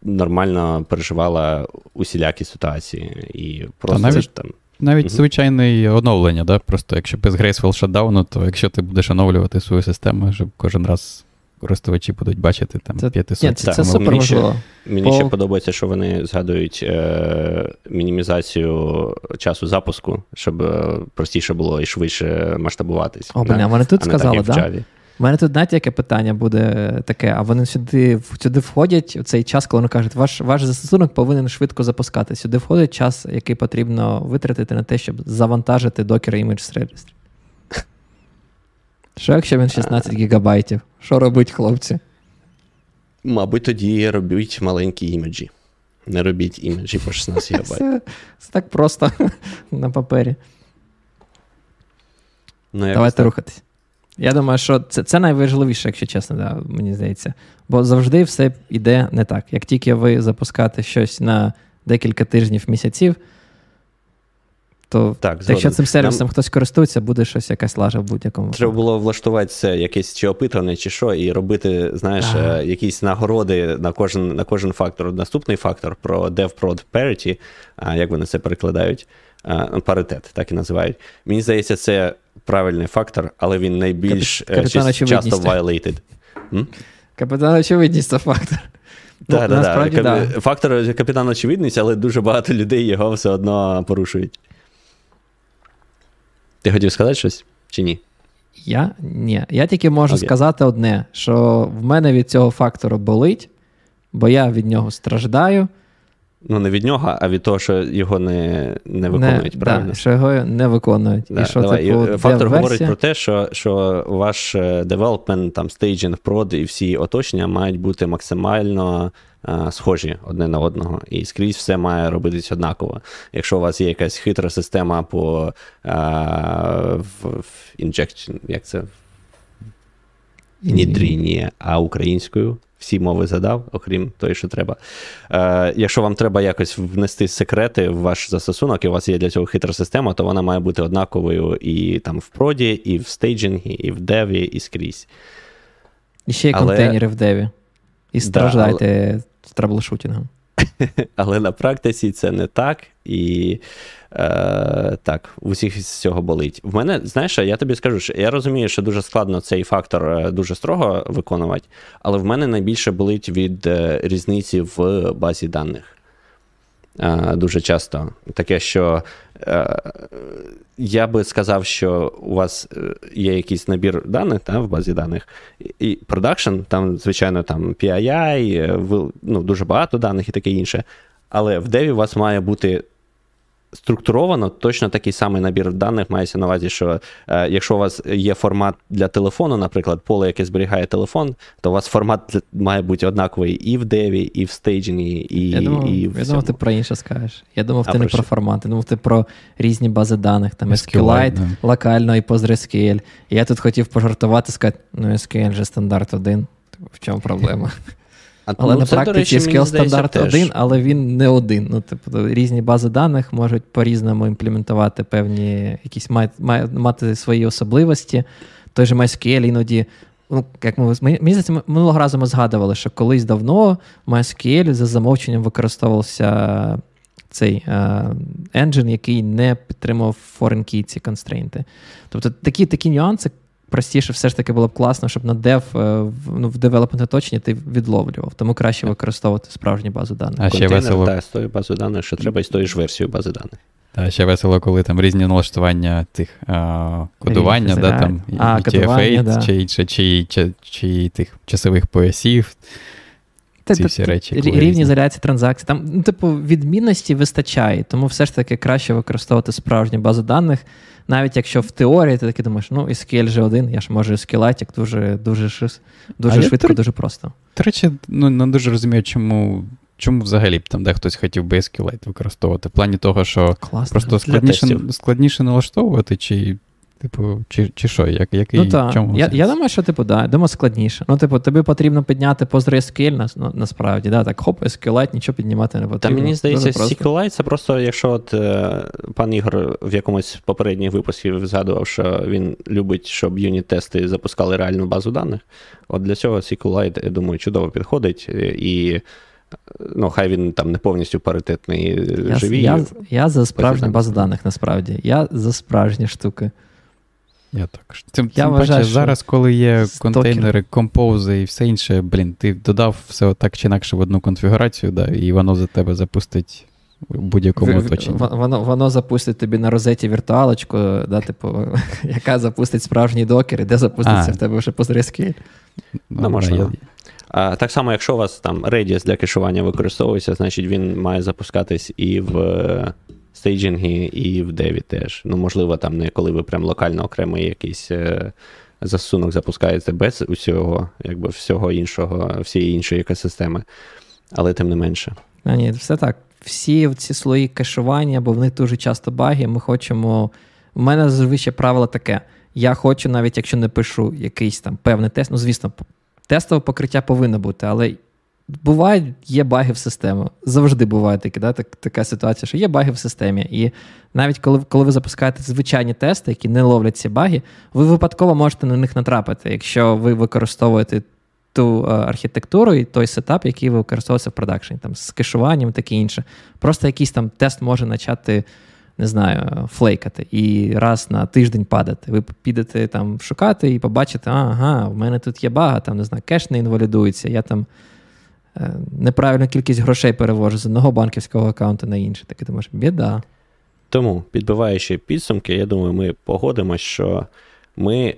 нормально переживала усілякі ситуації. І просто навіть... це там. Навіть uh-huh. звичайне оновлення, да? просто якщо без Graceful Shutdown, то якщо ти будеш оновлювати свою систему, щоб кожен раз користувачі будуть бачити там це, 500. Ні, це, це супер Мені, ще, мені ще подобається, що вони згадують е, мінімізацію часу запуску, щоб е, простіше було і швидше масштабуватись. О, блін, вони тут сказали, так? Да? У мене тут, знаєте, яке питання буде таке, а вони сюди сюди входять у цей час, коли вони кажуть, ваш ваш застосунок повинен швидко запускати. Сюди входить час, який потрібно витратити на те, щоб завантажити Docker image з registry. Що якщо він 16 гігабайтів? Що робить, хлопці? Мабуть, тоді робіть маленькі імеджі. Не робіть імеджі по 16 гігабайт. Це, це так просто на папері. Ну, Давайте так. рухатись. Я думаю, що це це найважливіше, якщо чесно, да, мені здається. Бо завжди все йде не так. Як тільки ви запускаєте щось на декілька тижнів місяців, то так, якщо цим сервісом Нам... хтось користується, буде щось якась лажа в будь-якому. Треба було влаштувати це якесь чи опитування, чи що, і робити, знаєш, ага. Е, якісь нагороди на кожен на кожен фактор. Наступний фактор про DevProd Parity, як вони це перекладають, паритет, так і називають. Мені здається, це правильний фактор, але він найбільш е, Капітан часто violated. Капітан очевидність це фактор. Ну, так, так. Да. Фактор капітан очевидність, але дуже багато людей його все одно порушують. Ти хотів сказати щось чи ні? Я ні. Я тільки можу okay. сказати одне: що в мене від цього фактору болить, бо я від нього страждаю. Ну, не від нього, а від того, що його не не виконують. Не, правильно? Да, що його не виконують. Да, і що давай. типу, і Фактор говорить про те, що що ваш девелопмент, там, стейджинг, прод і всі оточення мають бути максимально схожі одне на одного. І скрізь все має робитись однаково. Якщо у вас є якась хитра система по а, в, в injection, як це? Впровадження, а українською всі мови згадав, окрім той, що треба. Е, Якщо вам треба якось внести секрети в ваш застосунок, і у вас є для цього хитра система, то вона має бути однаковою і там в проді, і в стейджингі, і в деві, і скрізь. І ще є Але... контейнери в деві. І страждайте да, але... траблшутінгом. Але на практиці це не так. І е, так, у всіх з цього болить. В мене, знаєш, я тобі скажу, що я розумію, що дуже складно цей фактор е, дуже строго виконувати, але в мене найбільше болить від е, різниці в базі даних. Е, дуже часто. Таке, що е, я би сказав, що у вас е, є якийсь набір даних та, в базі даних, і продакшн, там, звичайно, там PII, ну, дуже багато даних і таке інше. Але в деві у вас має бути структуровано точно такий самий набір даних мається на увазі, що е, якщо у вас є формат для телефону, наприклад, поле, яке зберігає телефон, то у вас формат має бути однаковий і в деві, і в стейджингі, і я думав, і в Я думав, ти про інше скажеш. Я думав, а ти про не що? про формат, я думав, ти про різні бази даних, там SQLite, да. локально і PostgreSQL. Я тут хотів пожартувати, сказати, ну SQL же стандарт один. В чому проблема? А, але ну, на це, практиці речі, SQL стандарт один, але він не один. Ну, типу, Різні бази даних можуть по-різному імплементувати певні, якісь мати, мати свої особливості. Той же MySQL іноді. Ну, як ми, Мені здається, минулого разу ми згадували, що колись давно MySQL за замовченням використовувався цей енджин, який не підтримував foreign key ці констрейнти. Тобто такі такі нюанси, простіше все ж таки було б класно, щоб на дев е, ну, в девелопмент оточенні ти відловлював. Тому краще використовувати справжню базу даних. А ще весело... та, з тою базою даних, що треба, і з тою ж версією бази даних. Та ще весело, коли там різні налаштування тих а, кодування, да, там, а, TF8, да. чи, чи, чи, чи, чи тих часових поясів. Ці всі речі. Рівні ізоляції транзакцій. Там, ну, типу, відмінності вистачає, тому все ж таки краще використовувати справжню базу даних навіть якщо в теорії ти таки думаєш, ну SQL же один, я ж можу скелетик дуже дуже, дуже швидко, я, дуже просто. До речі, ну не дуже розумію, чому. Чому взагалі б там де хтось хотів би SQLite використовувати? В плані того, що Класно. просто складніше складніше налаштовувати, чи Типу, чи чи що, як, який, ну, та. чому? Я я думаю, що типу, да, думаю, складніше. Ну, типу, тобі потрібно підняти PostgreSQL, на, ну, насправді, да, так, хоп, SQLite, нічого піднімати не потрібно. Та мені здається, SQLite це просто, якщо от е, пан Ігор в якомусь попередніх випусків згадував, що він любить, щоб юніт-тести запускали реальну базу даних. От для цього SQLite, я думаю, чудово підходить. І ну, хай він там не повністю паритетний я, живий. Я, я за справжню базу даних, насправді. Я за справжні штуки. Я також. Тим, я тим вважаю, паче, зараз, коли є контейнери, компози і все інше, блін, ти додав все так чи інакше в одну конфігурацію, да, і воно за тебе запустить в будь-якому оточенні. Воно воно запустить тобі на розеті віртуалочку, да, типу, яка запустить справжній докер, і де запуститься а. в тебе вже PostgreSQL. Ну, ну можна. Я... А, Так само, якщо у вас там Redis для кешування використовується, значить він має запускатись і в стейджингі і в деві теж. Ну, можливо, там не коли ви прям локально окремий якийсь е, засунок запускаєте без усього, якби всього іншого, всієї іншої екосистеми, але тим не менше. А, ні, все так. Всі ці слої кешування, бо в них дуже часто баги. Ми хочемо. У мене зазвичай правило таке. Я хочу, навіть якщо не пишу якийсь там певний тест, ну, звісно, тестове покриття повинно бути, але Бувають, є баги в системі. Завжди буває такі, да, так, така ситуація, що є баги в системі. І навіть коли коли ви запускаєте звичайні тести, які не ловлять ці баги, ви випадково можете на них натрапити, якщо ви використовуєте ту а, архітектуру і той сетап, який ви використовуєте в продакшені, там, з кешуванням таке інше. Просто якийсь там тест може почати. Не знаю, флейкати і раз на тиждень падати. Ви підете там шукати і побачите, ага, в мене тут є бага, там не знаю, кеш не інвалідується, я там Е, неправильну кількість грошей перевожу з одного банківського аккаунту на інший. Так і думаєш, біда. Тому, підбиваючи підсумки, я думаю, ми погодимося, що ми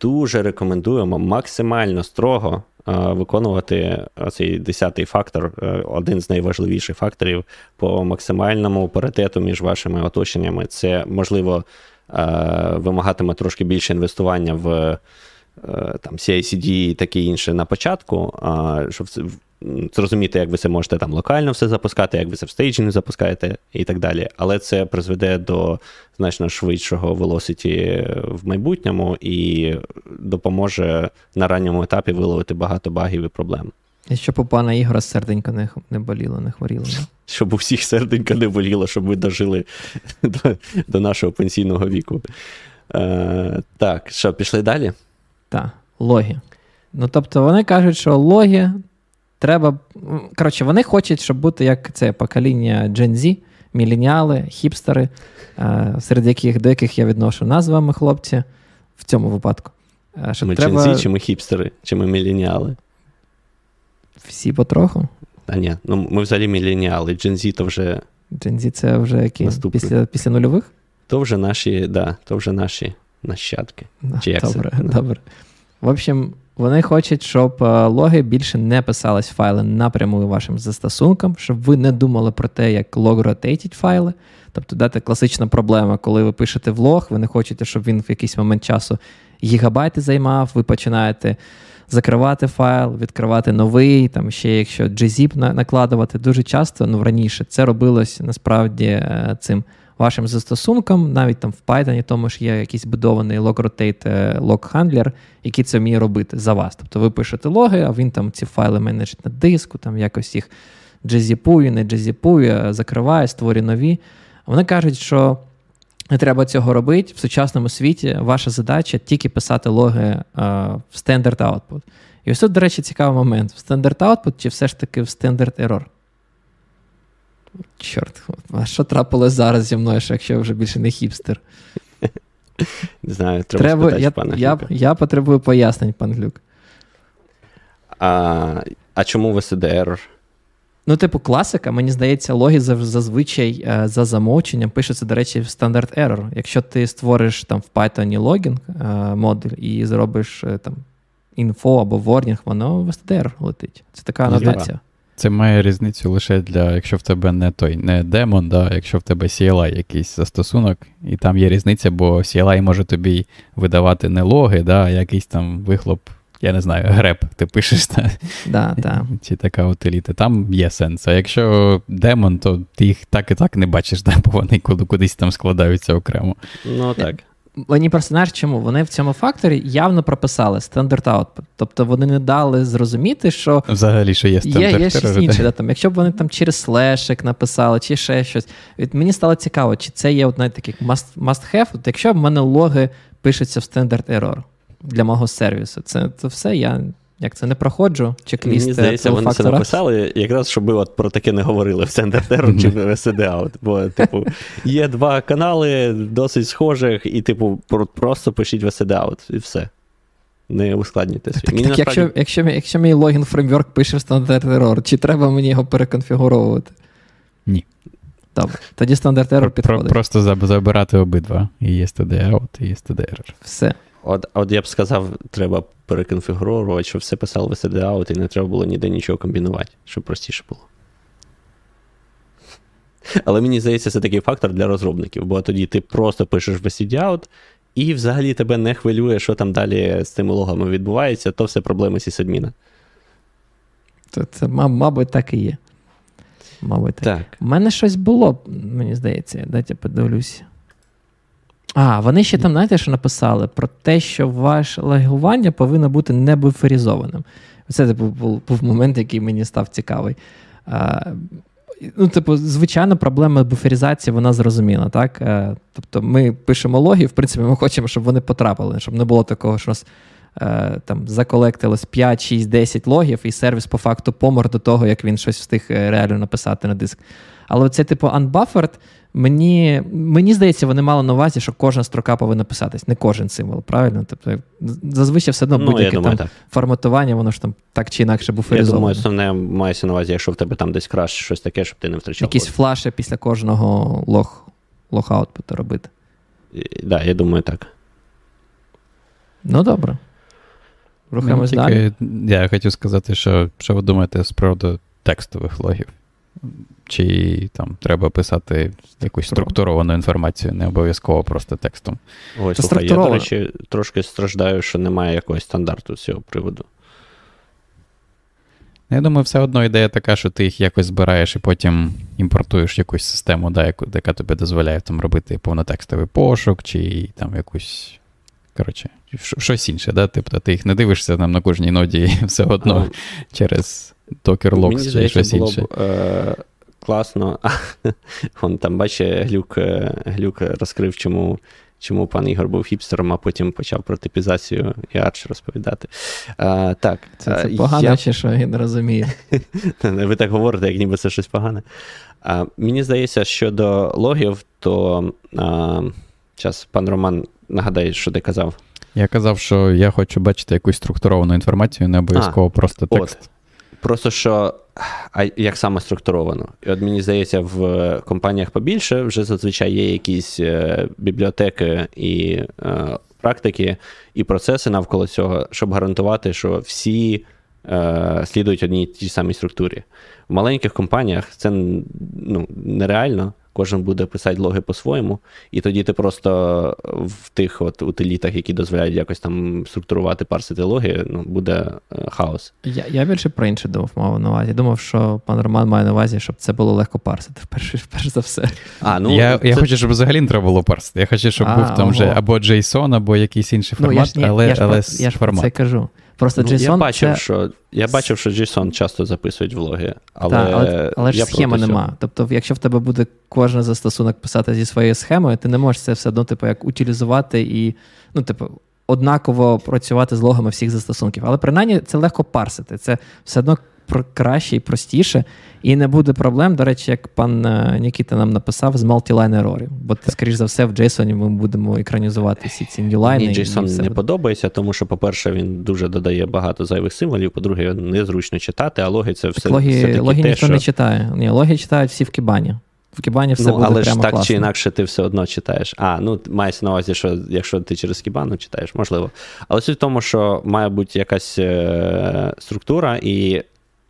дуже рекомендуємо максимально строго виконувати цей десятий фактор, один з найважливіших факторів по максимальному паритету між вашими оточеннями. Це можливо вимагатиме трошки більше інвестування в там CI/CD і таке інше на початку, щоб зрозуміти, як ви це можете там локально все запускати, як ви це в staging запускаєте і так далі. Але це призведе до значно швидшого velocity в майбутньому і допоможе на ранньому етапі виловити багато багів і проблем. І щоб у пана Ігора серденько не не боліло, не хворіло. Щоб у всіх серденько не боліло, щоб ви дожили до до нашого пенсійного віку. Е, Так, що, пішли далі? Так, логі. Ну, тобто, вони кажуть, що логі треба. Коротше, вони хочуть, щоб бути як це покоління Gen Z, міленіали, хіпстери, е, серед яких до яких я відношу нас з вами, хлопці, в цьому випадку. Е, щоб ми треба... Gen Z, чи ми хіпстери, чи ми міленіали? Всі потроху? Та ні, ну ми взагалі міленіали. Gen Z то вже. Gen Z це вже які? Після після нульових? То вже наші, да, то вже наші нащадки. Чи як Добре, це? добре. В общем, вони хочуть, щоб е, логи більше не писались файли напряму вашим застосункам, щоб ви не думали про те, як лог ротейтить файли. Тобто, дати класична проблема, коли ви пишете в лог, ви не хочете, щоб він в якийсь момент часу гігабайти займав, ви починаєте закривати файл, відкривати новий, там ще якщо gzip накладувати. Дуже часто, ну раніше це робилось насправді е, цим вашим застосунком, навіть там в Python тому ж є якийсь будований log-rotate log-handler, який це вміє робити за вас. Тобто ви пишете логи, а він там ці файли менеджить на диску, там якось їх джезіпує, не джезіпує, закриває, створює нові. Вони кажуть, що не треба цього робити. В сучасному світі ваша задача тільки писати логи а, в standard output. І ось тут, до речі, цікавий момент: в standard output чи все ж таки в standard error? Чорт, а що трапилось зараз зі мною, якщо я вже більше не хіпстер? Не знаю, треба, треба спитати, я, пана я, я потребую пояснень, пан Глюк. А а чому VSDR? Ну, типу, класика, мені здається, логи зазвичай е, за замовченням пишеться, до речі, в стандарт error. Якщо ти створиш там в Python логін е, модуль і зробиш е, там інфо або ворнінг, воно в STDR летить. Це така анотація. Це має різницю лише для, якщо в тебе не той не демон, да, якщо в тебе CLI якийсь застосунок, і там є різниця, бо CLI може тобі видавати не логи, да, а якийсь там вихлоп, я не знаю, греб ти пишеш. Та, да, да. Чи така утиліта. Там є сенс. А якщо демон, то ти їх так і так не бачиш, да, бо вони кудись там складаються окремо. Ну так. Мені персонаж чому? Вони в цьому факторі явно прописали стандарт output. Тобто вони не дали зрозуміти, що взагалі що є стандарт Є, є щось інше. Да, там, Якщо б вони там через слешик написали, чи ще щось. Від Мені стало цікаво, чи це є одна таких must, must have. От Якщо в мене логи пишуться в стандарт error для мого сервісу, це, це все я як це не проходжу, чек-ліст Мені здається, вони це написали, якраз щоб от про таке не говорили в Center Terror чи в Out. Бо, типу, є два канали досить схожих, і, типу, просто пишіть в Out, і все. Не ускладнюйте свій. Так, так, насправді... Якщо якщо, якщо мій логін фреймворк пише в стандарт Error, чи треба мені його переконфігуровувати? Ні. Добре. Тоді стандарт Error підходить. Просто забирати обидва. І є STD out, і є STD Error. Все. От от я б сказав, треба переконфігурувати, щоб все писало в out, і не треба було ніде нічого комбінувати, щоб простіше було. Але мені здається, це такий фактор для розробників, бо тоді ти просто пишеш в out, і взагалі тебе не хвилює, що там далі з цими логами відбувається, то все проблеми сісадміна. Це, це, мабуть, так і є. Мабуть, так. так. У мене щось було, мені здається, дайте подивлюся. А, вони ще там, знаєте, що написали про те, що ваше лагування повинно бути не буферізованим. Це типу, був, був момент, який мені став цікавий. А, Ну, типу, звичайно, проблема буферізації вона зрозуміла, так? Е, тобто ми пишемо логи, в принципі, ми хочемо, щоб вони потрапили, щоб не було такого, що нас е, там заколектилось 5, 6, 10 логів, і сервіс по факту помер до того, як він щось встиг е, реально написати на диск. Але це, типу, unbuffered, Мені мені здається, вони мали на увазі, що кожна строка повинна писатись, не кожен символ, правильно? Тобто, зазвичай все одно ну, будь-яке думаю, там форматування, воно ж там так чи інакше буферизоване. Я думаю, основне мається на увазі, якщо в тебе там десь краще щось таке, щоб ти не втрачав. Якісь флаші після кожного лог, лог-аутпуту робити. Так, да, я думаю, так. Ну, добре. Рухаємось далі. Я хотів сказати, що що ви думаєте з приводу текстових логів? Чи там треба писати якусь структуровану інформацію, не обов'язково просто текстом? Ой, слухай, я, до речі, трошки страждаю, що немає якогось стандарту з цього приводу. Ну, я думаю, все одно ідея така, що ти їх якось збираєш і потім імпортуєш якусь систему, да, яку, яка тобі дозволяє там робити повнотекстовий пошук, чи там якусь. Коротше, щось інше, да? Тобто ти їх не дивишся там на кожній ноді все одно а, через Docker Logs чи щось було інше. Б, е- класно. Он там, бачить, глюк, е, глюк розкрив, чому чому пан Ігор був хіпстером, а потім почав про типізацію і арч розповідати. А, так, Це це погано я... чи що, я не розумію. Ви так говорите, як ніби це щось погане. А, Мені здається, щодо логів, то а, зараз пан Роман нагадає, що ти казав. Я казав, що я хочу бачити якусь структуровану інформацію, не обов'язково просто текст. От. Просто що а як саме структуровано? І от мені здається, в компаніях побільше вже зазвичай є якісь е, бібліотеки і е, практики, і процеси навколо цього, щоб гарантувати, що всі е, слідують одній тій самій структурі. В маленьких компаніях це ну, нереально кожен буде писати логи по-своєму, і тоді ти просто в тих от утилітах, які дозволяють якось там структурувати, парсити логи, ну, буде е, хаос. Я я більше про інше думав, мав на увазі. Думав, що пан Роман має на увазі, щоб це було легко парсити, вперше, вперше за все. А, ну, Я це... я хочу, щоб взагалі не треба було парсити. Я хочу, щоб а, був там ого. вже або JSON, або якийсь інший формат, ну, я ж, але, я, я але ж, я ж формат. це кажу. Просто ну, JSON Я бачив, це... що я бачив, що JSON часто записують влоги, але Так, але, але ж схеми нема. Тобто, якщо в тебе буде кожен застосунок писати зі своєю схемою, ти не можеш це все одно, типу, як утилізувати і, ну, типу, однаково працювати з логами всіх застосунків. Але принаймні це легко парсити. Це все одно краще і простіше, і не буде проблем. До речі, як пан е, Нікіта нам написав, з мультилайн ерорів. Бо ти, скоріш за все, в JSON ми будемо екранізувати всі ці ньюлайни. Мені JSON не подобається, тому що, по-перше, він дуже додає багато зайвих символів. По-друге, незручно читати, а логи це все. Логи, все логи те, ніхто що... не читає. Ні, логи читають всі в Кібані. В Кібані все ну, буде але прямо ж так класно. чи інакше ти все одно читаєш. А, ну мається на увазі, що якщо ти через Кібану читаєш, можливо. Але суть в тому, що має бути якась е- структура, і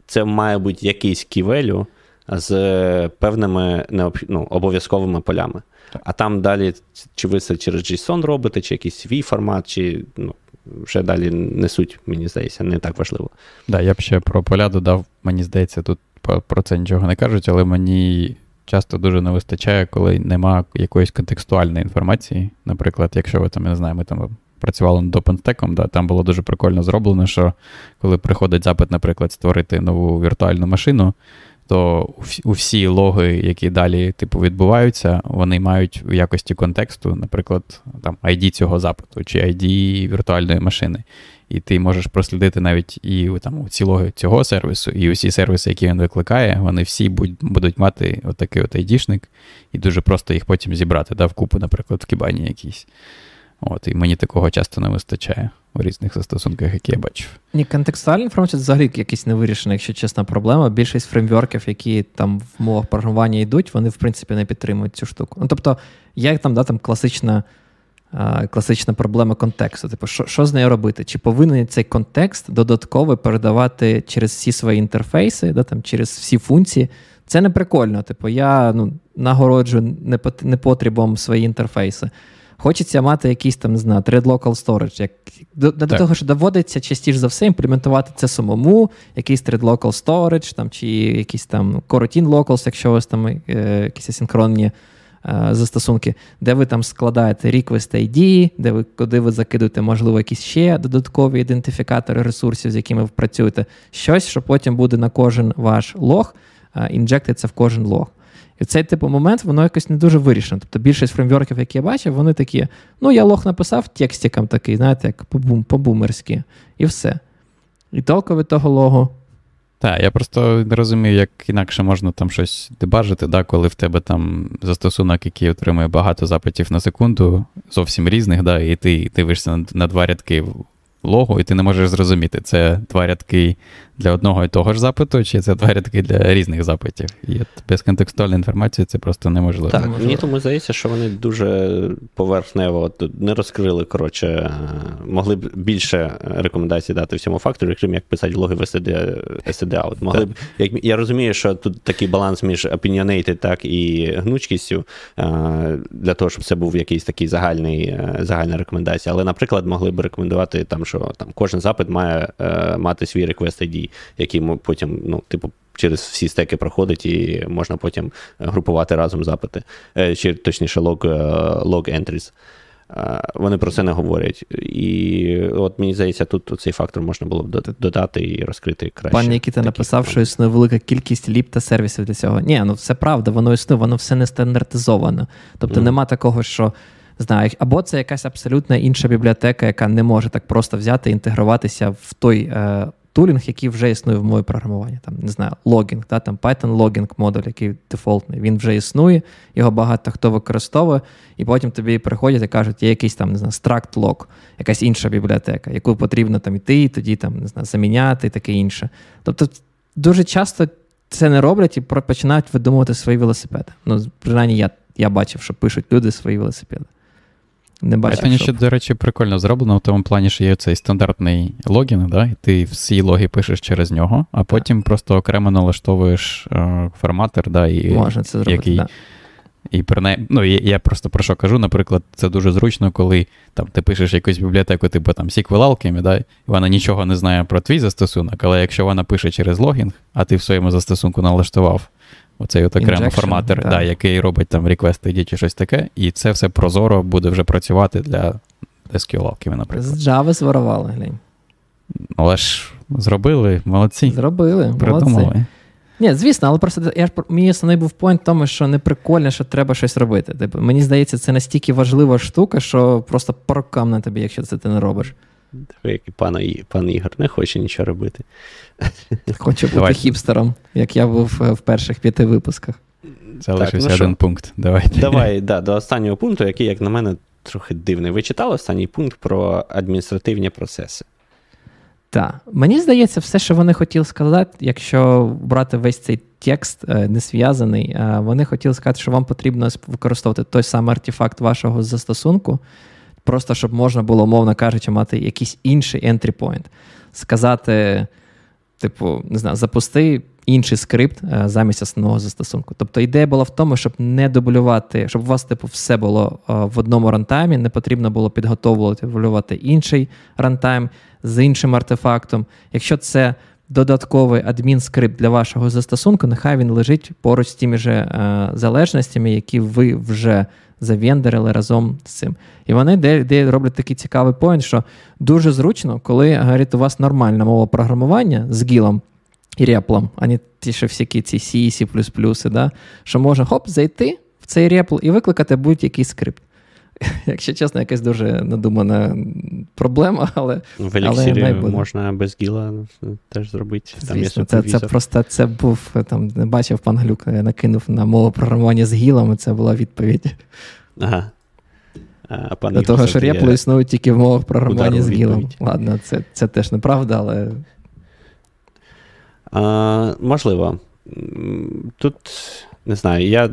це має бути якийсь ківелю з певними ну, обов'язковими полями. А там далі, чи ви це через JSON робите, чи якийсь свій формат, чи ну, вже далі несуть, мені здається, не так важливо. Да, я б ще про поля додав, мені здається, тут про це нічого не кажуть, але мені часто дуже не вистачає, коли нема якоїсь контекстуальної інформації. Наприклад, якщо ви там, я не знаю, ми там працювали над OpenStack, да, там було дуже прикольно зроблено, що коли приходить запит, наприклад, створити нову віртуальну машину, то у всі логи, які далі типу, відбуваються, вони мають в якості контексту, наприклад, там ID цього запиту чи ID віртуальної машини. І ти можеш прослідити навіть і там ці логи цього сервісу, і усі сервіси, які він викликає, вони всі будуть мати отакий от ID-шник, і дуже просто їх потім зібрати, да, в купу, наприклад, в кібані якійсь. От, І мені такого часто не вистачає у різних застосунках, які я бачив. Ні, контекстуальна інформація взагалі якийсь не вирішена, якщо чесна проблема. Більшість фреймворків, які там в мовах програмування йдуть, вони в принципі не підтримують цю штуку. Ну, Тобто, як там да, там класична класична проблема контексту. Типу, що що з нею робити? Чи повинен цей контекст додатково передавати через всі свої інтерфейси, да, там, через всі функції? Це не прикольно. Типу, я ну, нагороджую непотрібом свої інтерфейси. Хочеться мати якийсь там, не знаю, thread local storage. Як, До до того, що доводиться частіше за все імплементувати це самому, якийсь thread local storage, там, чи якийсь там coroutine locals, якщо у вас там е, якісь асинхронні е, застосунки, де ви там складаєте request ID, де ви куди ви закидуєте, можливо, якісь ще додаткові ідентифікатори ресурсів, з якими ви працюєте, щось, що потім буде на кожен ваш лог, е, інжектиться в кожен лог. І цей типу момент воно якось не дуже вирішено. Тобто більшість фреймворків, які я бачив, вони такі: ну, я лох написав текстиком такий, знаєте, як по-бумерськи, і все. І толку від того логу. Так, я просто не розумію, як інакше можна там щось дебажити, да, коли в тебе там застосунок, який отримує багато запитів на секунду, зовсім різних, да, і ти дивишся на, на два рядки логу, і ти не можеш зрозуміти, це два рядки для одного і того ж запиту, чи це два рядки для різних запитів. І от безконтекстуальна інформація це просто неможливо. Так, мені тому здається, що вони дуже поверхнево не розкрили, коротше, могли б більше рекомендацій дати всьому фактору, крім як писати логи в STD-out. Могли б, як, Я розумію, що тут такий баланс між opinionated, так і гнучкістю для того, щоб це був якийсь такий загальний, загальна рекомендація. Але, наприклад, могли б рекомендувати, там, що там кожен запит має мати свій request ID який потім, ну, типу, через всі стеки проходить, і можна потім групувати разом запити, е, чи точніше лог е, лог entries. Е, вони про це не говорять. І от мені здається, тут цей фактор можна було б додати і розкрити краще. Пан Нікіта написав, що існує велика кількість ліп та сервісів для цього. Ні, ну все правда, воно існує, воно все не стандартизовано. Тобто mm. нема такого, що знаю, або це якась абсолютно інша бібліотека, яка не може так просто взяти і інтегруватися в той е, тулінг, який вже існує в мові програмування. Там, не знаю, логінг, да, там Python логінг модуль, який дефолтний, він вже існує, його багато хто використовує, і потім тобі приходять і кажуть, є якийсь там, не знаю, struct log, якась інша бібліотека, яку потрібно там іти, і тоді там, не знаю, заміняти і таке інше. Тобто дуже часто це не роблять і починають видумувати свої велосипеди. Ну, принаймні, я я бачив, що пишуть люди свої велосипеди. Не бачив, Python ще, до речі, прикольно зроблено в тому плані, що є цей стандартний логін, да, і ти всі логи пишеш через нього, а потім просто окремо налаштовуєш е, форматор, да, і, Можна це зробити, який, да. І принаймні, ну, я просто про що кажу, наприклад, це дуже зручно, коли там ти пишеш якусь бібліотеку, типу там SQL Alchemy, да, і вона нічого не знає про твій застосунок, але якщо вона пише через логінг, а ти в своєму застосунку налаштував Оцей от окремий форматор, да, який робить там request ID чи щось таке, і це все прозоро буде вже працювати для SQL, наприклад. З Java зворували, глянь. Але ж зробили, молодці. Зробили. Придумали. Молодці. Ні, звісно, але просто я ж мій основний був поінт в тому, що не прикольно, що треба щось робити. Типу, мені здається, це настільки важлива штука, що просто порокам на тобі, якщо це ти не робиш. Як пан, пан Ігор не хоче нічого робити. Хоче бути Давай. хіпстером, як я був е, в перших п'яти випусках. Залишився ну один пункт. Давайте. Давай да, до останнього пункту, який, як на мене, трохи дивний. Ви читали останній пункт про адміністративні процеси? Так. Мені здається, все, що вони хотіли сказати, якщо брати весь цей текст е, не зв'язаний, е, вони хотіли сказати, що вам потрібно використовувати той самий артефакт вашого застосунку, просто щоб можна було, мовно кажучи, мати якийсь інший entry point. Сказати, типу, не знаю, запусти інший скрипт е, замість основного застосунку. Тобто ідея була в тому, щоб не дублювати, щоб у вас типу, все було е, в одному рантаймі, не потрібно було підготовувати дублювати інший рантайм з іншим артефактом. Якщо це додатковий адмінскрипт для вашого застосунку, нехай він лежить поруч з тими же е, залежностями, які ви вже завендерили разом з цим. І вони де, де роблять такий цікавий поінт, що дуже зручно, коли говорить, у вас нормальна мова програмування з GIL ом і REPL ом, а не ті, що всякі ці C, C++, да, що можна хоп, зайти в цей REPL і викликати будь-який скрипт. Якщо чесно, якась дуже надумана проблема, але. В еліксірі але можна без гіла теж зробити. Звісно, Там це це просто це був там, не бачив пан Глюк, я накинув на мову програмування з гілом, і це була відповідь. Ага. А, пан До того, що репло існує тільки в мовах програмування з гілом. Ладно, це це теж неправда, але. А, Можливо. Тут не знаю, я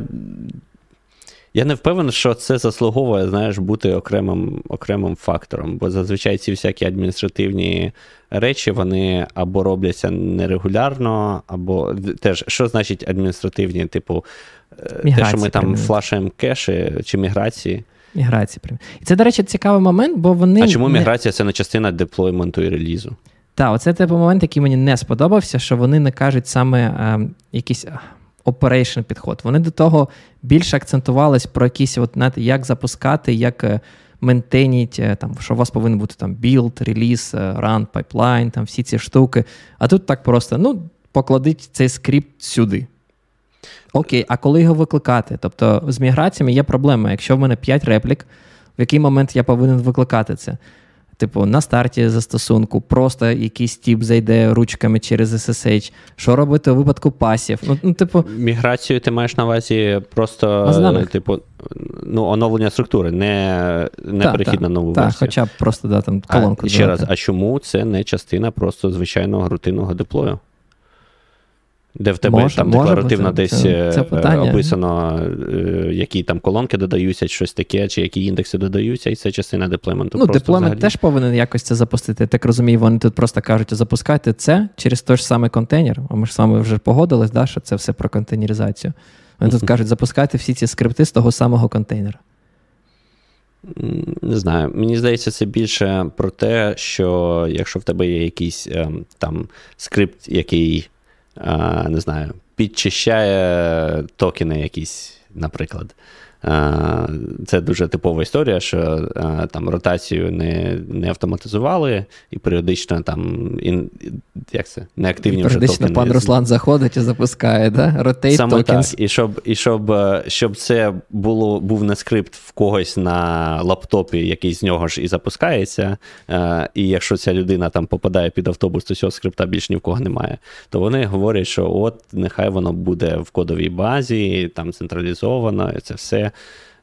я не впевнений, що це заслуговує, знаєш, бути окремим окремим фактором, бо зазвичай ці всякі адміністративні речі вони або робляться нерегулярно, або теж, що значить адміністративні, типу, міграції, те, що ми там флашаємо кеші чи міграції. Міграції. І це, до речі, цікавий момент, бо вони. А чому міграція це не частина деплойменту і релізу? Так, оце типу момент, який мені не сподобався, що вони не кажуть саме е, якісь operation підход. Вони до того більше акцентувались про якісь, от, знаєте, як запускати, як е, ментеніть, е, там, що у вас повинен бути там build, реліз, run, pipeline, там всі ці штуки. А тут так просто: ну, покладіть цей скрипт сюди. Окей, а коли його викликати? Тобто з міграціями є проблема. Якщо в мене 5 реплік, в який момент я повинен викликати це? Типу, на старті застосунку, просто якийсь тип зайде ручками через SSH. Що робити у випадку пасів? Ну, ну, типу... Міграцію ти маєш на увазі просто типу, ну, оновлення структури, не не та, перехід та, на нову та, версію. Хоча б просто да, там колонку. А, ще раз, а чому це не частина просто звичайного рутинного деплою? Де в тебе може, там може декларативно бути. десь це, це е, описано, е, які там колонки додаються, щось таке, чи які індекси додаються, і це частина деплойменту. Ну, деплоймент теж повинен якось це запустити. Я так розумію, вони тут просто кажуть, запускайте це через той ж самий контейнер. А ми ж з вами вже погодились, да, що це все про контейнеризацію. Вони тут кажуть, запускайте всі ці скрипти з того самого контейнера. Не знаю, мені здається, це більше про те, що якщо в тебе є якийсь ем, там скрипт, який не знаю, підчищає токени якісь, наприклад. Це дуже типова історія, що там ротацію не не автоматизували, і періодично там ін, як це, неактивні вже токени. пан Руслан заходить і запускає, да? Rotate Саме tokens. так. І щоб і щоб, е, щоб це було, був не скрипт в когось на лаптопі, який з нього ж і запускається. Е, і якщо ця людина там попадає під автобус, то цього скрипта більш ні в кого немає. То вони говорять, що от нехай воно буде в кодовій базі, там централізовано, і це все.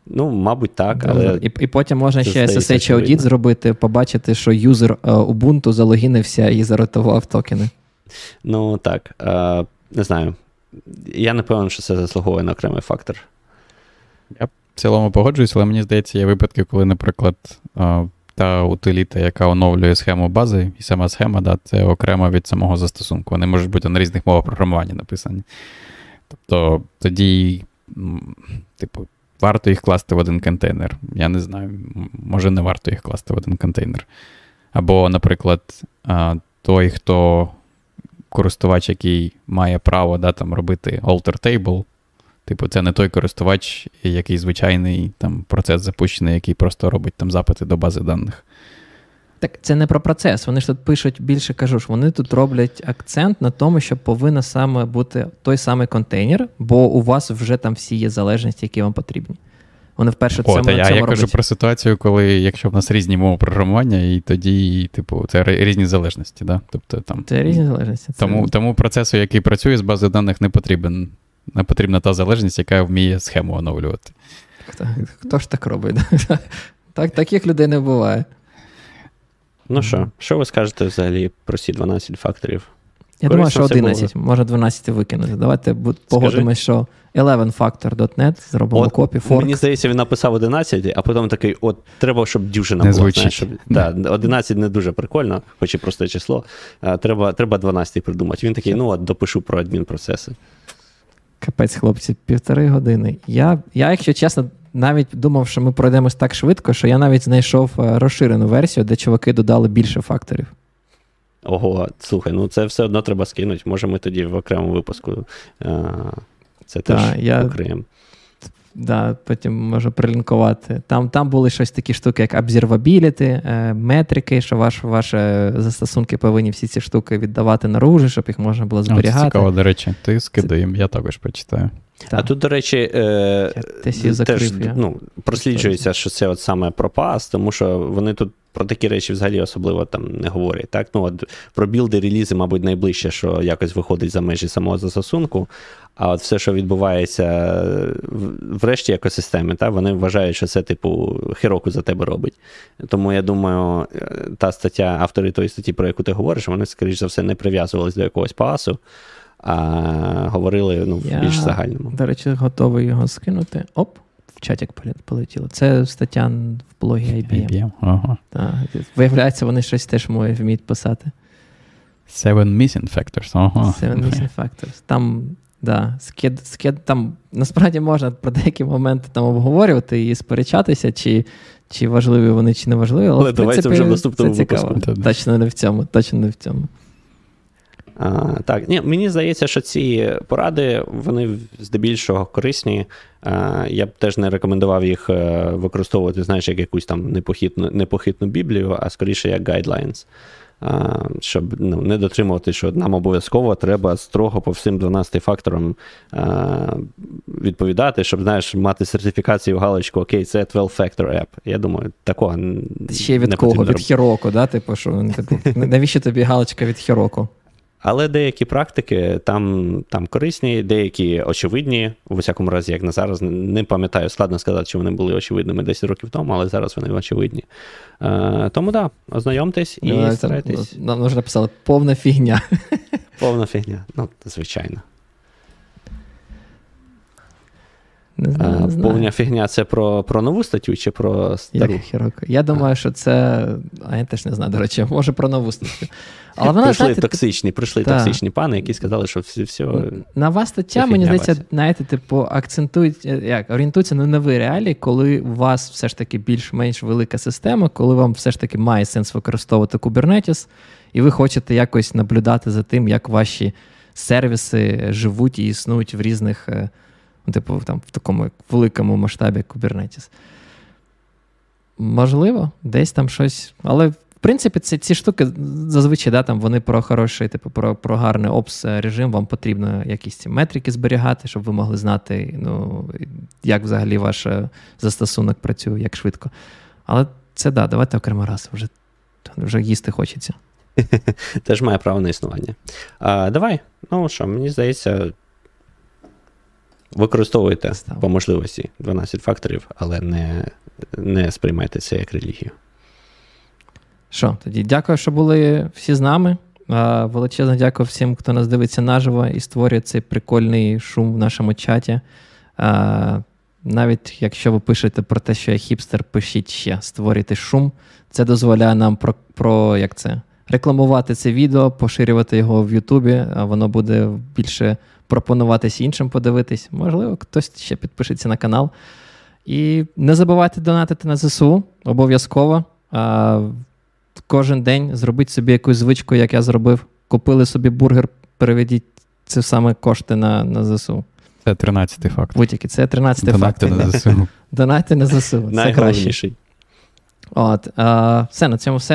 Ну, мабуть, так. але... І і потім можна ще SSH аудіт зробити, побачити, що юзер е, Ubuntu залогінився і заротував токени. Ну так. Е, не знаю. Я не певен, що це заслуговує на окремий фактор. Я в цілому погоджуюсь, але мені здається, є випадки, коли, наприклад, е, та утиліта, яка оновлює схему бази, і сама схема, да, це окремо від самого застосунку. Вони можуть бути на різних мовах програмування написані. Тобто тоді, типу, варто їх класти в один контейнер. Я не знаю, може не варто їх класти в один контейнер. Або, наприклад, той, хто користувач, який має право да, там, робити alter table, типу, це не той користувач, який звичайний там, процес запущений, який просто робить там запити до бази даних. Так це не про процес. Вони ж тут пишуть більше кажу, ж вони тут роблять акцент на тому, що повинен саме бути той самий контейнер, бо у вас вже там всі є залежності, які вам потрібні. Вони вперше О, цьому, я, цьому я кажу про ситуацію, коли якщо в нас різні мови програмування, і тоді, типу, це різні залежності. Да? Тобто, там, Це різні залежності. Тому, тому процесу, який працює з бази даних, не потрібен. Не потрібна та залежність, яка вміє схему оновлювати. Хто, хто ж так робить? Так, Таких людей не буває. Ну що, що ви скажете взагалі про ці 12 факторів? Я думаю, що 11, може 12 викинути. Давайте погодимось, що 11factor.net, зробимо копі, форк. Мені здається, він написав 11, а потім такий: от треба, щоб дівчина була. Знаєш, щоб, да, 11 не дуже прикольно, хоч і просте число. А, треба треба 12 придумати. Він такий, ну от допишу про адмінпроцеси. Капець, хлопці, півтори години. Я, я, якщо чесно, навіть думав, що ми пройдемось так швидко, що я навіть знайшов е, розширену версію, де чуваки додали більше факторів. Ого, слухай, ну це все одно треба скинути. Може, ми тоді в окремому випуску е, це теж покриємо. Да, Потім можу прилінкувати. Там там були щось такі штуки, як обзервабіліті, е, метрики, що ваш, ваші застосунки повинні всі ці штуки віддавати наружу, щоб їх можна було зберігати. Це Цікаво, до речі, ти скидаєм, я також почитаю. Так. А тут, до речі, е, теж ну, просліджується, що це от саме про пас, тому що вони тут про такі речі взагалі особливо там не говорять. Так? Ну, от Про білди, релізи, мабуть, найближче, що якось виходить за межі самого застосунку. А от все, що відбувається в решті екосистеми, так, вони вважають, що це, типу, хіроку за тебе робить. Тому я думаю, та стаття, автори тої статті, про яку ти говориш, вони, скоріш за все, не прив'язувалися до якогось пасу а говорили ну, в більш загальному. До речі, готовий його скинути. Оп, в чатик полетіло. Це стаття в блогі IBM. IBM. Ага. Так. Виявляється, вони щось теж вміють писати. Seven missing factors. Ага. Seven missing factors. Там, да, скид, скид, там насправді можна про деякі моменти там обговорювати і сперечатися, чи чи важливі вони, чи не важливі. Але, але в принципі, вже в наступному це цікаво. Випуску. Точно не в цьому. Точно не в цьому. А, Так, ні, мені здається, що ці поради вони здебільшого корисні. А, Я б теж не рекомендував їх е, використовувати, знаєш, як якусь там непохитну непохитну біблію, а скоріше як гайдлайнс. щоб ну, не дотримувати, що нам обов'язково треба строго по всім 12 факторам відповідати, щоб знаєш, мати сертифікацію галочку, окей, це 12-factor app. Я думаю, такого Ще від не кого? Від Хіроку, да? Типу, що типу, навіщо тобі галочка від Хіроку? Але деякі практики там там корисні, деякі очевидні. У всякому разі, як на зараз, не пам'ятаю, складно сказати, чи вони були очевидними 10 років тому, але зараз вони очевидні. Е, Тому так, да, ознайомтесь і старайтесь. Нам вже написали повна фігня. Повна фігня, ну, звичайно. Не знаю, не знаю. Повня фігня це про про нову статтю чи про стару? Як Я думаю, а. що це. А я теж не знаю, до речі, може про нову статтю. Але вона, Прийшли знаєте, токсичні прийшли та. токсичні пани, які сказали, що все. все Нова стаття, мені здається, знаєте, типу, акцентують, е, як, орієнтується на нові реалії, коли у вас все ж таки більш-менш велика система, коли вам все ж таки має сенс використовувати Kubernetes, і ви хочете якось наблюдати за тим, як ваші сервіси живуть і існують в різних. Е, Ну, типу, там в такому великому масштабі Kubernetes. Можливо, десь там щось. Але, в принципі, ці ці штуки зазвичай да, там вони про хороший, типу, про про гарний опс режим. Вам потрібно якісь ці метрики зберігати, щоб ви могли знати, ну, як взагалі ваш е, застосунок працює, як швидко. Але це да, давайте окремо раз, вже вже їсти хочеться. Теж має право на існування. А, Давай, ну що, мені здається, Використовуйте Став. по можливості 12 факторів, але не не сприймайте це як релігію. Що, тоді дякую, що були всі з нами. Величезно дякую всім, хто нас дивиться наживо і створює цей прикольний шум в нашому чаті. Навіть якщо ви пишете про те, що я хіпстер, пишіть ще, створюйте шум. Це дозволяє нам про, про як це, рекламувати це відео, поширювати його в Ютубі, воно буде більше пропонуватись іншим подивитись. Можливо, хтось ще підпишеться на канал. І не забувайте донатити на ЗСУ обов'язково. А, Кожен день зробіть собі якусь звичку, як я зробив. Купили собі бургер, переведіть це саме кошти на на ЗСУ. Це 13-й факт. Будь-який, це 13-й факт. На ЗСУ. Донати на ЗСУ. Це краще. От, а, Все, на цьому все.